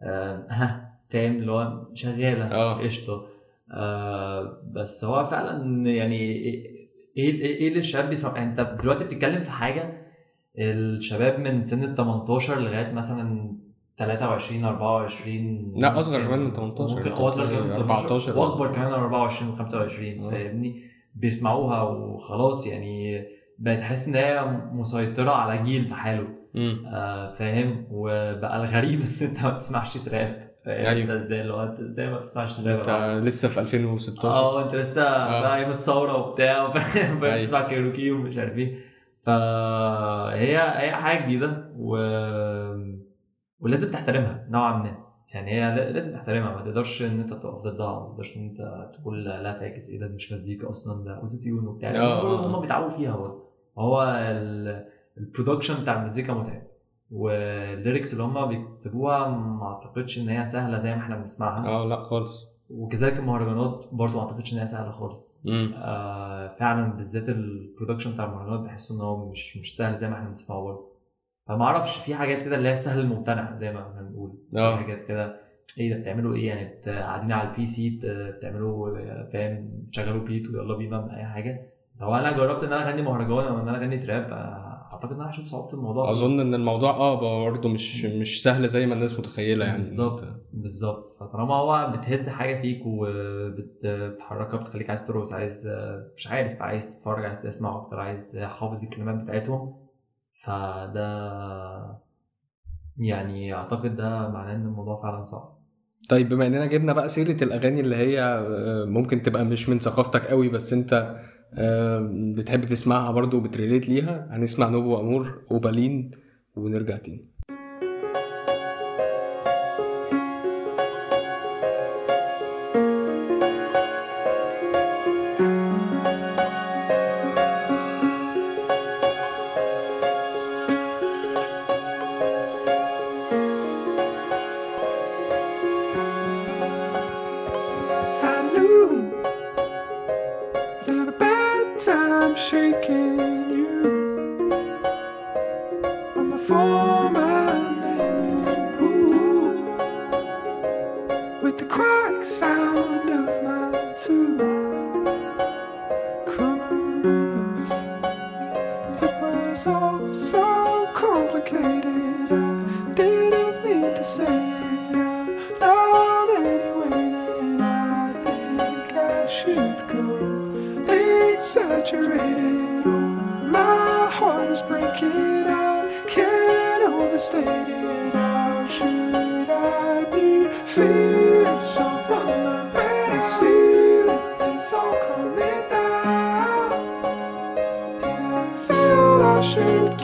آه، [LAUGHS] فاهم؟ اللي هو شغالة آه. قشطة. آه، بس هو فعلا يعني إيه إيه إيه اللي الشباب بيسمع؟ أنت دلوقتي بتتكلم في حاجة الشباب من سن ال 18 لغاية مثلا 23 24 لا، ممكن- كمان من 18 ممكن أصغر كمان من بتقول 14 14 وأكبر كمان من 24 و25 آه. فاهمني؟ بيسمعوها وخلاص يعني بقت تحس إن هي مسيطرة على جيل بحاله. آه فاهم؟ وبقى الغريب [LAUGHS] إن أنت ما بتسمعش trap. فاهم. أنت إزاي اللي هو أنت إزاي ما بتسمعش trap أنت لسه في 2016 آه أنت لسه بقى أيام الثورة وبتاع أيوه. بتسمع كايروكي ومش عارف إيه. فهي هي حاجة جديدة و... ولازم تحترمها نوعا ما. يعني هي لا- لازم تحترمها. ما تقدرش إن أنت تقف ضدها ما تقدرش إن أنت تقول لا فاكس إيه ده مش مزيكا أصلا ده auto-tune وبتاع. آه، آه، آه. هم بيتعبوا فيها برضه هو ال- ال production بتاع المزيكا متعب. وال lyrics اللي هم بيكتبوها ما أعتقدش إن هي سهلة زي ما إحنا بنسمعها. آه لا خالص. وكذلك المهرجانات برضه ما أعتقدش ان هي سهلة خالص. آه فعلا بالذات ال production بتاع المهرجانات بحس إن هو مش مش سهل زي ما إحنا بنسمعه برضه فما أعرفش في حاجات كده اللي هي سهل الممتنع زي ما إحنا بنقول. آه. في حاجات كده إيه ده بتعملوا إيه يعني؟ قاعدين على ال PC بت- بتعملوا فاهم؟ بتشغلوا بيت ويلا بينا أي حاجة. لو أنا جربت إن أنا أغني مهرجان أو إن أنا أغني تراب أعتقد إن أنا هشوف صعوبة الموضوع أظن إن الموضوع آه برضه مش مش سهل زي ما الناس متخيلة يعني. بالظبط بالظبط. فطالما هو بتهز حاجة فيك وبتحركها بتخليك عايز ترقص عايز مش عارف عايز تتفرج عايز تسمع أكتر عايز حافظ الكلمات بتاعتهم فده يعني أعتقد ده معناه إن الموضوع فعلا صعب. طيب بما إننا جبنا بقى سيرة الأغاني اللي هي آه، ممكن تبقى مش من ثقافتك قوي بس أنت بتحب تسمعها برضه وبتريليت ليها هنسمع نوبو أمور وبالين ونرجع تاني.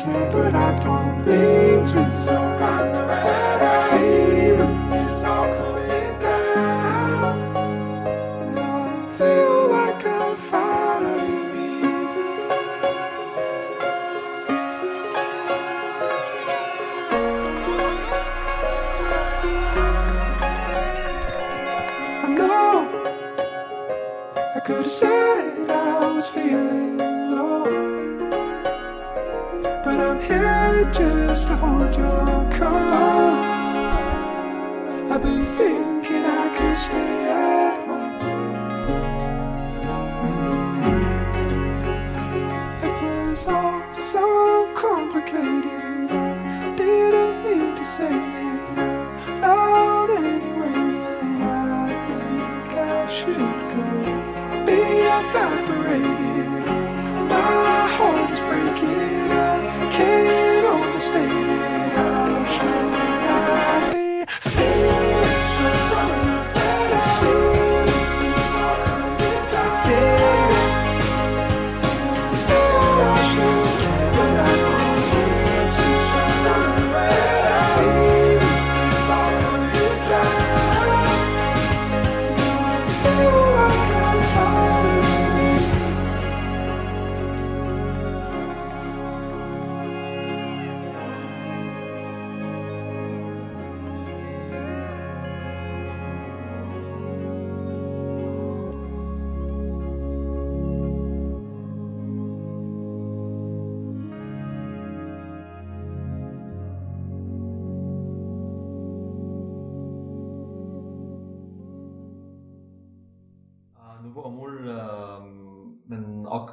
Care, but I don't mean to.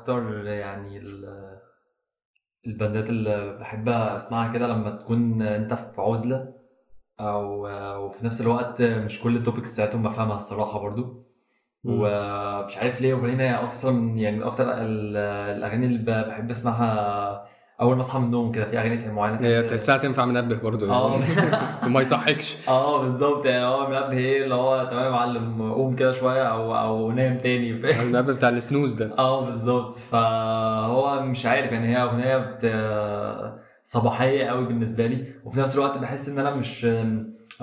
أكتر يعني ال- البندات اللي بحب أسمعها كده لما تكون أنت في عزلة أو وفي نفس الوقت مش كل التوبكس بتاعتهم بفهمها الصراحة برضو. ومش عارف ليه اغنيه أصلا يعني من أكتر ال- الأغاني اللي بحب أسمعها أول ما أصحى من النوم كده في أغاني معينة هي تحسها تنفع منبه برضه آه. يعني [LAUGHS] وما يصحكش. [LAUGHS] آه بالظبط يعني هو منبه إيه اللي هو تمام يا معلم قوم كده شوية أو أو نام تاني. [LAUGHS] المنبه بتاع السنوز ده. آه بالظبط. فهو مش عارف يعني هي أغنية. صباحية قوي بالنسبة لي وفي نفس الوقت بحس إن أنا مش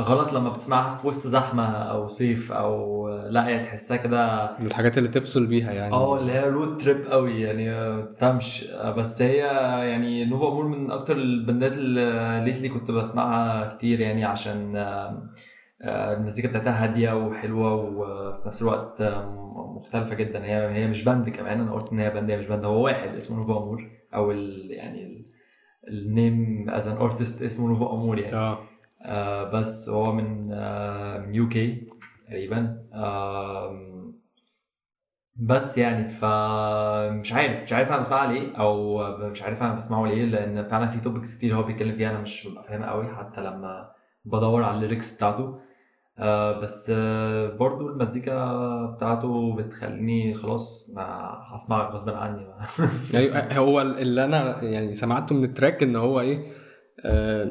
غلط لما بتسمعها في وسط زحمة أو صيف أو لا هي تحسها كده من الحاجات اللي تفصل بيها يعني. آه اللي هي road trip قوي يعني ما تفهمش بس هي يعني نوفا أمور من أكتر ال bands اللي lately كنت بسمعها كتير يعني عشان آه، آه، المزيكا بتاعتها هادية وحلوة وفي نفس الوقت آه، مختلفة جدا. هي هي مش band كمان أنا قلت إن هي band هي مش band هو واحد اسمه نوفا أمور أو ال يعني ال name as an artist اسمه Novo Amor يعني. آه. آه بس هو من UK تقريبا. آم، بس يعني فمش عارف مش عارف أنا بسمعها ليه أو مش عارف أنا بسمعه ليه لأن فعلا في topics كتير هو بيتكلم فيها أنا مش ببقى فاهمها قوي حتى لما بدور على ال lyrics بتاعته. آه بس آه برضو المزيكا بتاعته بتخليني خلاص ما هسمع غصب عني [LAUGHS] أيوة، هو اللي أنا يعني سمعته من ال track إن هو إيه آه،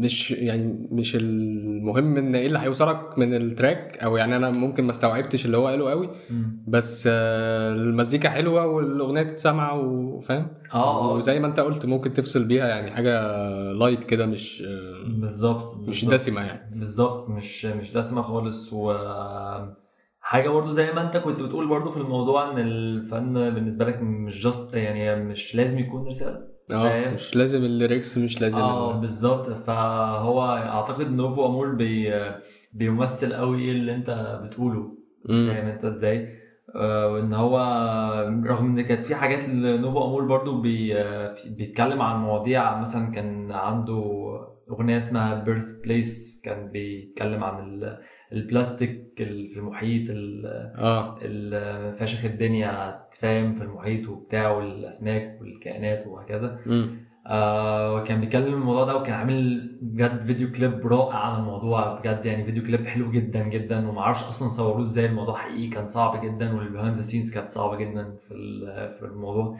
مش يعني مش المهم إن إيه اللي هيوصلك من ال track أو يعني أنا ممكن ما استوعبتش اللي هو قاله قوي. بس آه، المزيكا حلوة والأغنية تتسمع وفاهم آه وزي ما أنت قلت ممكن تفصل بيها يعني حاجة light كده مش آه، بالظبط مش. دسمة يعني. بالظبط مش مش دسمة خالص. و حاجة برضو زي ما أنت كنت بتقول برضو في الموضوع إن الفن بالنسبة لك مش just يعني مش لازم يكون رسالة. آه؟ مش لازم ال lyrics مش لازم آه ال- بالظبط فهو أعتقد Novo Amor بي بيمثل قوي إيه اللي أنت بتقوله. فاهم أنت إزاي آه، وان هو رغم إن كانت في حاجات ل Novo Amor برضو بي في- بيتكلم عن مواضيع مثلا كان عنده أغنية اسمها Birthplace كان بيتكلم عن ال- البلاستيك ال- في المحيط ال- آه. فاشخ الدنيا فاهم في المحيط وبتاع والأسماك والكائنات وهكذا. آه وكان بيتكلم الموضوع ده وكان عامل بجد فيديو كليب رائع عن الموضوع بجد يعني فيديو كليب حلو جدا جدا ومعرفش أصلا صوروه إزاي الموضوع حقيقي كان صعب جدا وال behind scenes كانت صعبة جدا في في الموضوع.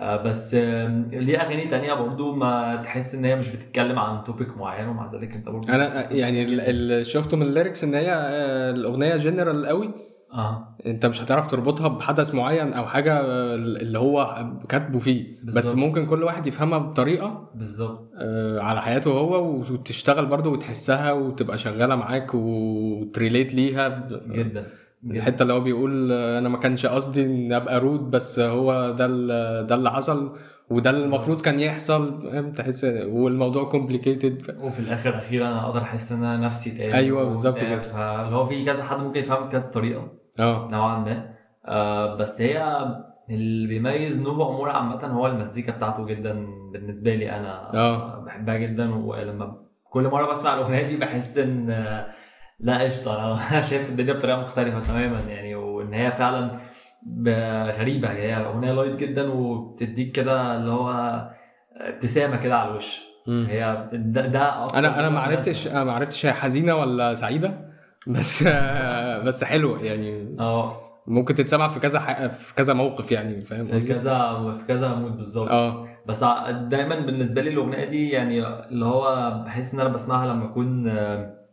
آه بس ليه أغاني تانية برضو ما تحس إن هي مش بتتكلم عن topic معين ومع ذلك أنت برضو أنا بتحس يعني اللي شفته من ال lyrics إن هي آه، الأغنية جنرال قوي؟ آه. أنت مش هتعرف تربطها بحدث معين أو حاجة آه، اللي هو كاتبه فيه. بس بالظبط. ممكن كل واحد يفهمها بطريقة بالظبط. آه، على حياته هو وتشتغل برضه وتحسها وتبقى شغالة معاك وت relate ليها. ب- جدا. الحتة اللي هو بيقول أنا ما كانش قصدي ان أبقى rude بس هو ده ده اللي حصل وده اللي المفروض كان يحصل فاهم تحس والموضوع complicated وفي الآخر أخيرا أنا أقدر أحس إن أنا نفسي تاني أيوة، بالظبط. كده. فاللي هو في كذا حد ممكن يفهم بكذا طريقة آه نوعا ما آه بس هي اللي بيميز نوفا امور عامة هو المزيكا بتاعته جدا بالنسبة لي أنا آه. بحبها جدا ولما كل مرة بسمع الأغنية دي بحس إن آه، لا قشطة. أنا [LAUGHS] شايف الدنيا بطريقة مختلفة تماما يعني وإن هي فعلا غريبة. هي أغنية لايت جدا وبتديك كده اللي هو ابتسامة كده على الوش. هي ده, ده أنا أنا ما عرفتش أنا ما عرفتش هي حزينة ولا سعيدة بس [LAUGHS] بس حلوة يعني. أه. ممكن تتسمع في كذا ح... في كذا موقف يعني فاهم في؟ كذا في كذا مود بالظبط. أه. بس دايما بالنسبة لي الأغنية دي يعني اللي هو بحس إن أنا بسمعها لما أكون آه،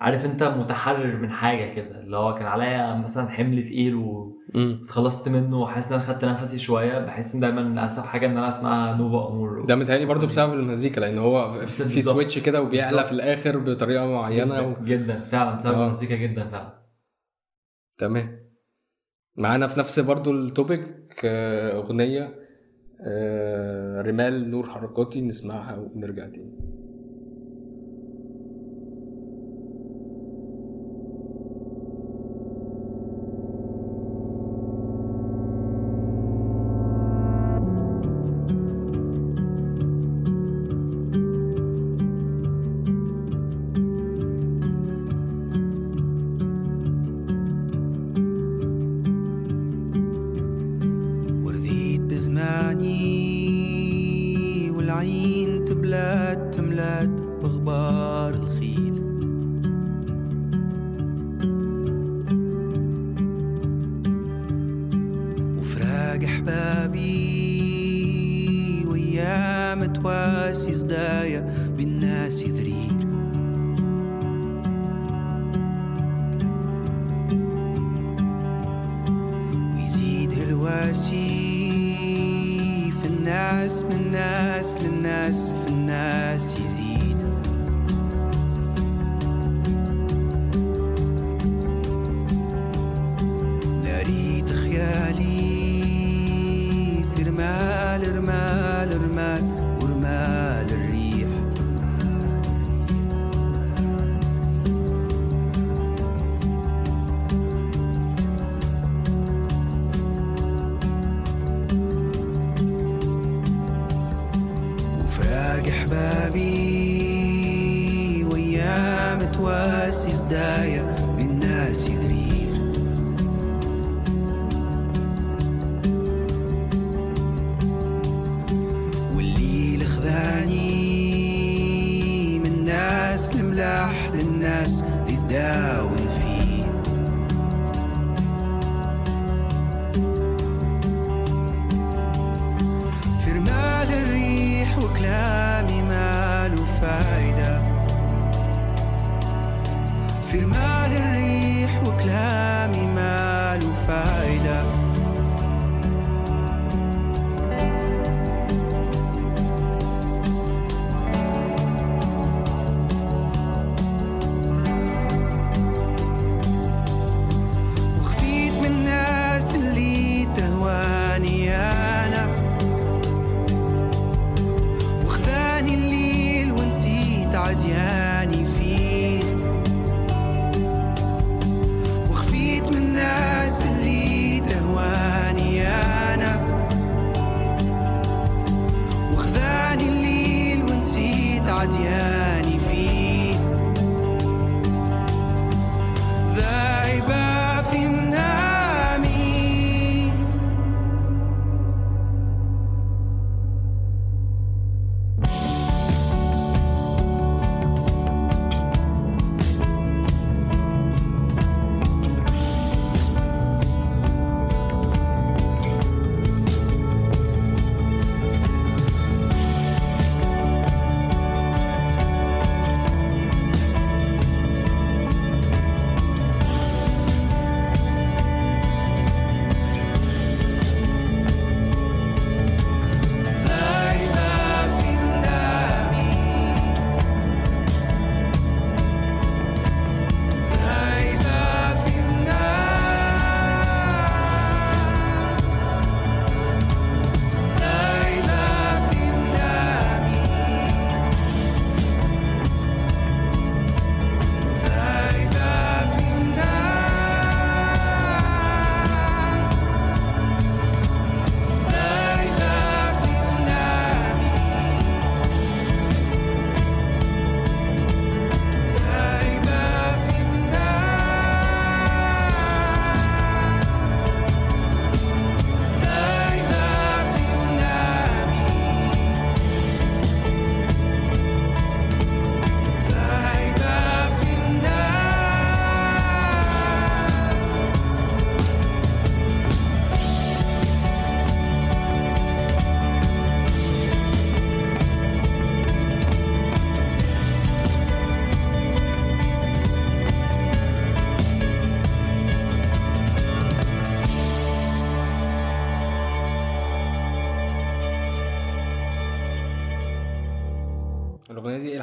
عارف انت متحرر من حاجة كده اللي هو كان عليا مثلا حمل تقيل مم. واتخلصت منه وحاسس إن أنا خدت نفسي شوية بحس إن دايما انسب حاجة إن أنا أسمعها نوفا أمور ده متهيألي برضه بسبب المزيكا لأن هو في. switch كده وبيعلى. في الآخر بطريقة معينة و... جدا, جدا فعلا بسبب آه. المزيكا جدا فعلا تمام معانا في نفس برضه ال topic آه، أغنية آه، رمال نور حركاتي نسمعها ونرجع تاني بالناس ذرير ويزيد هالواسي في الناس من الناس للناس في الناس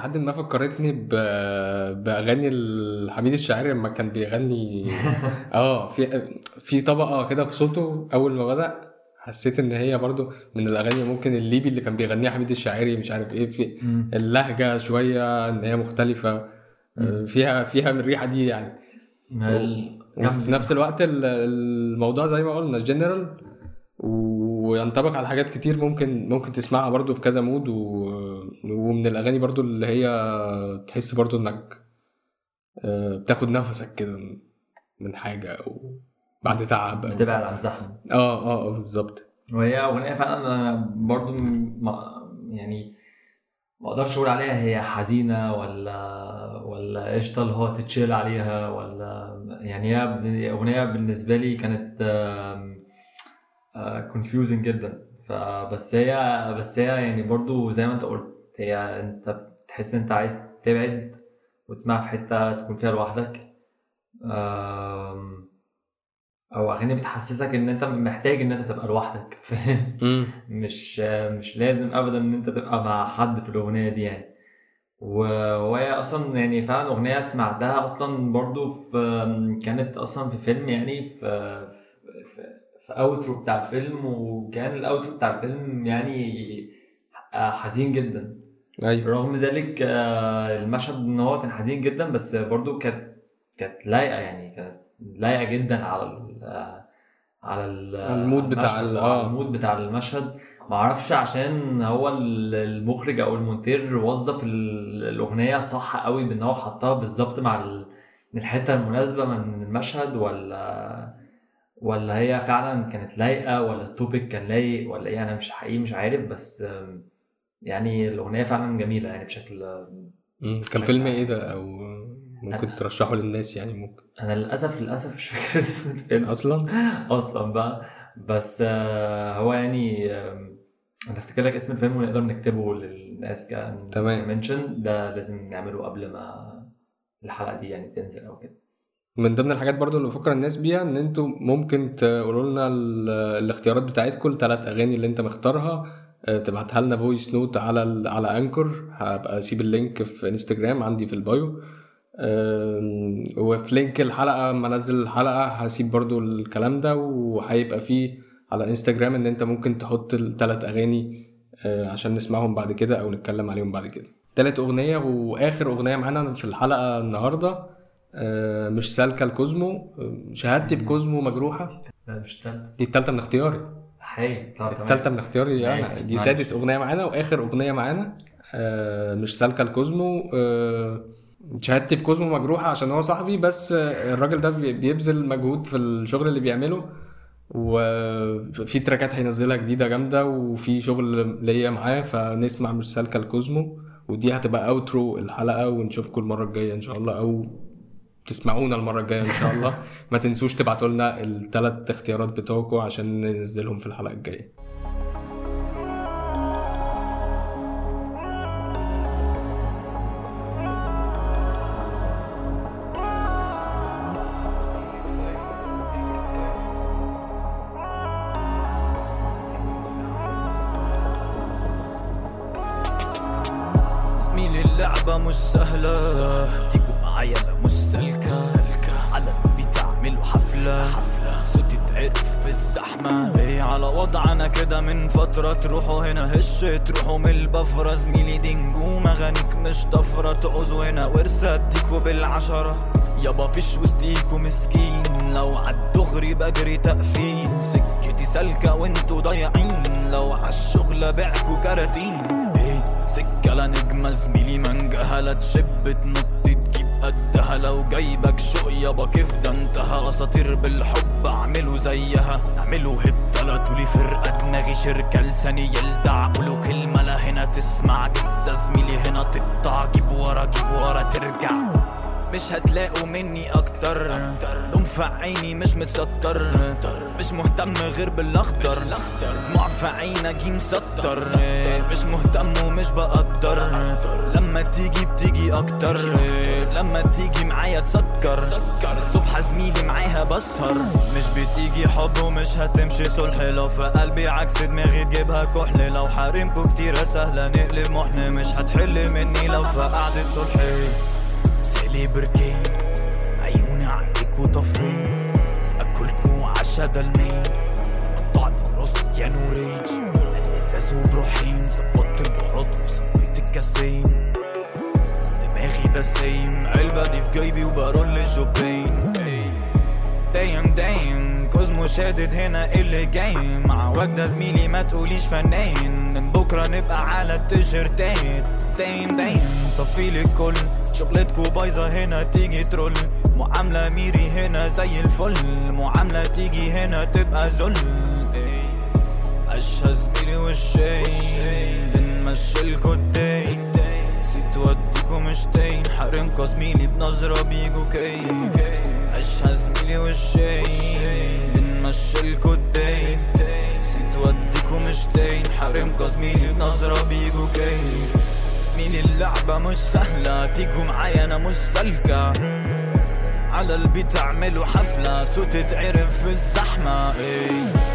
لحد ما فكرتني ب... بأغاني حميد الشاعري لما كان بيغني. [LAUGHS] آه في في طبقة كده في صوته أول ما بدأ حسيت إن هي برضو من الأغاني ممكن الليبي اللي كان بيغنيها حميد الشاعري مش عارف إيه في. اللهجة شوية إن هي مختلفة. آه، فيها فيها من الريحة دي يعني. ال- وفي نفس الوقت ال- الموضوع زي ما قلنا جنرال وينطبق على حاجات كتير ممكن ممكن تسمعها برضو في كذا mood و... ومن الأغاني برضو اللي هي تحس برضو إنك آه، بتاخد نفسك كده من حاجة أو بعد تعب أو... بتبعد عن زحمة. آه آه آه، بالظبط. وهي أغنية فعلا أنا برضو ما يعني ما أقدرش أقول عليها هي حزينة ولا ولا قشطة اللي هو تتشيل عليها ولا يعني هي أغنية بالنسبة لي كانت كونفيوزنج جدا. فبس هي بس هي يعني برضو زي ما انت قلت هي انت بتحس إن انت عايز تبعد وتسمعها في حتة تكون فيها لوحدك. أو أغاني بتحسسك إن أنت محتاج إن أنت تبقى لوحدك. [LAUGHS] فاهم. مش مش لازم ابدا إن أنت تبقى مع حد في الأغنية دي يعني. وهي أصلا يعني فعلا أغنية سمعتها أصلا برضو في كانت أصلا في فيلم يعني في في, outro بتاع الفيلم وكان ال outro بتاع الفيلم يعني حزين جدا. أيوه. رغم ذلك آه، المشهد إن هو كان حزين جدا بس برضو كانت كانت لايقة يعني كانت لايقة جدا على ال على ال- على ال mood بتاع آه. ال mood بتاع المشهد. ما أعرفش عشان هو ال- المخرج أو المونتير وظف ال- الأغنية صح قوي بإن هو حطها بالظبط مع ال- الحتة المناسبة من المشهد ولا ولا هي فعلا كانت لايقة ولا التوبيك كان لايق ولا إيه؟ أنا مش حقيقي مش عارف بس يعني الأغنية فعلا جميلة يعني بشكل. كان بشكل فيلم. إيه ده؟ أو ممكن ترشحه للناس يعني ممكن. أنا للأسف للأسف مش فاكر [LAUGHS] اسم الفيلم. أصلا؟ أصلا بقى. بس آه، هو يعني أنا أفتكر لك اسم الفيلم ونقدر نكتبه للناس كان تمام. منشن ده لازم نعمله قبل ما الحلقة دي يعني تنزل أو كده. من ضمن الحاجات برضو اللي بفكر الناس بيها إن أنتوا ممكن تقولوا لنا ال- الاختيارات بتاعتكم الثلاث أغاني اللي أنت مختارها آه، تبعتها لنا voice note على على Anchor هبقى أسيب ال link في انستجرام عندي في ال bio. وفي link الحلقة لما أنزل الحلقة هسيب برضو الكلام ده وهيبقى فيه على انستجرام إن أنت ممكن تحط الثلاث أغاني آه، عشان نسمعهم بعد كده أو نتكلم عليهم بعد كده. تالت أغنية وآخر أغنية معانا في الحلقة النهارده مش سالكة لكوزمو آه، شهادتي في كوزمو مجروحة؟ لا مش تالتة دي التالتة من اختياري. تمام. التالتة من اختياري ماشي، دي. سادس أغنية معانا وآخر أغنية معانا. آه، مش سالكة لكوزمو آه، شهادتي في كوزمو مجروحة عشان هو صاحبي بس آه، الراجل ده بي- بيبذل مجهود في الشغل اللي بيعمله. وفي تراكات هينزلها جديدة جامدة وفي شغل ليا معاه فنسمع مش سالكة لكوزمو ودي هتبقى اوترو الحلقة ونشوفكم المرة الجاية إن شاء الله أو تسمعونا المرة الجاية إن شاء الله. [LAUGHS] ما تنسوش تبعتوا لنا الثلاث اختيارات بتوعكم عشان ننزلهم في الحلقة الجاية. هنا هش تروحوا من البفرة زميلي دي نجوم اغانيك مش طفرة تعوزوا هنا ورثة اديكوا بالعشرة. يابا فيش وسطيكوا مسكين لو عالدغري بجري تقفيل. سكتي سالكة وانتوا ضايعين لو عالشغل بعكوا كراتين. إيه سكة لا نجمة زميلي منجها لا تشب تنط تجيب قدها لو جايبك يابا كيف ده انتهى؟ أساطير بالحب اعملوا زيها. اعملوا هيت طلعتوا لي فرقة دماغي شركة لساني يلدع. قولوا كلمة لا هنا تسمع. جسة زميلي هنا تقطع. جيب ورا جيب ورا ترجع. مش هتلاقوا مني أكتر. دمفع عيني مش متستر. مش مهتم غير بالأخضر. دموع في عيني أجي مسطر. مش مهتم ومش بقدر. لما تيجي بتيجي أكتر. لما تيجي معايا تسكر. الصبح زميلي معاها بسهر. مش بتيجي حب ومش هتمشي صلح. لو في قلبي عكس دماغي تجيبها كحل. لو حارمكوا كتير سهلة نقلب محن. مش هتحل مني لو في قعدة صلحي سالي بركين عيوني عليك وطفرين اكلكوا عشا دلمين قطعني راسك يا نوريج. ازاز وبروحين ظبطت البهارات وصبيت الكاسين. دماغي ده سيم علبة دي في جيبي وبرول جوبين. دايم دايم. كوزمو شادد هنا اللي جاي مع وجدة زميلي ما تقوليش فنان. من بكرة نبقى على التيشيرتات دايم دايم. صفي لي الكل شغلتكو بايظة هنا تيجي ترول. معاملة ميري هنا زي الفل. معاملة تيجي هنا تبقى ذل. عشها زميلي والشاي بنمشيلكوا الدين نسيت وديكوا مش تاين حارمكوا زميلي بنظرة بيجوا كيف عشها زميلي والشاي بنمشيلكوا الدين نسيت وديكوا مش تاين حارمكوا زميلي بنظرة بيجوا كيف زميلي اللعبة مش سهلة. تيجوا معايا أنا مش سالكة. على البيت أعملوا حفلة. صوت تعرف في الزحمة. إيه.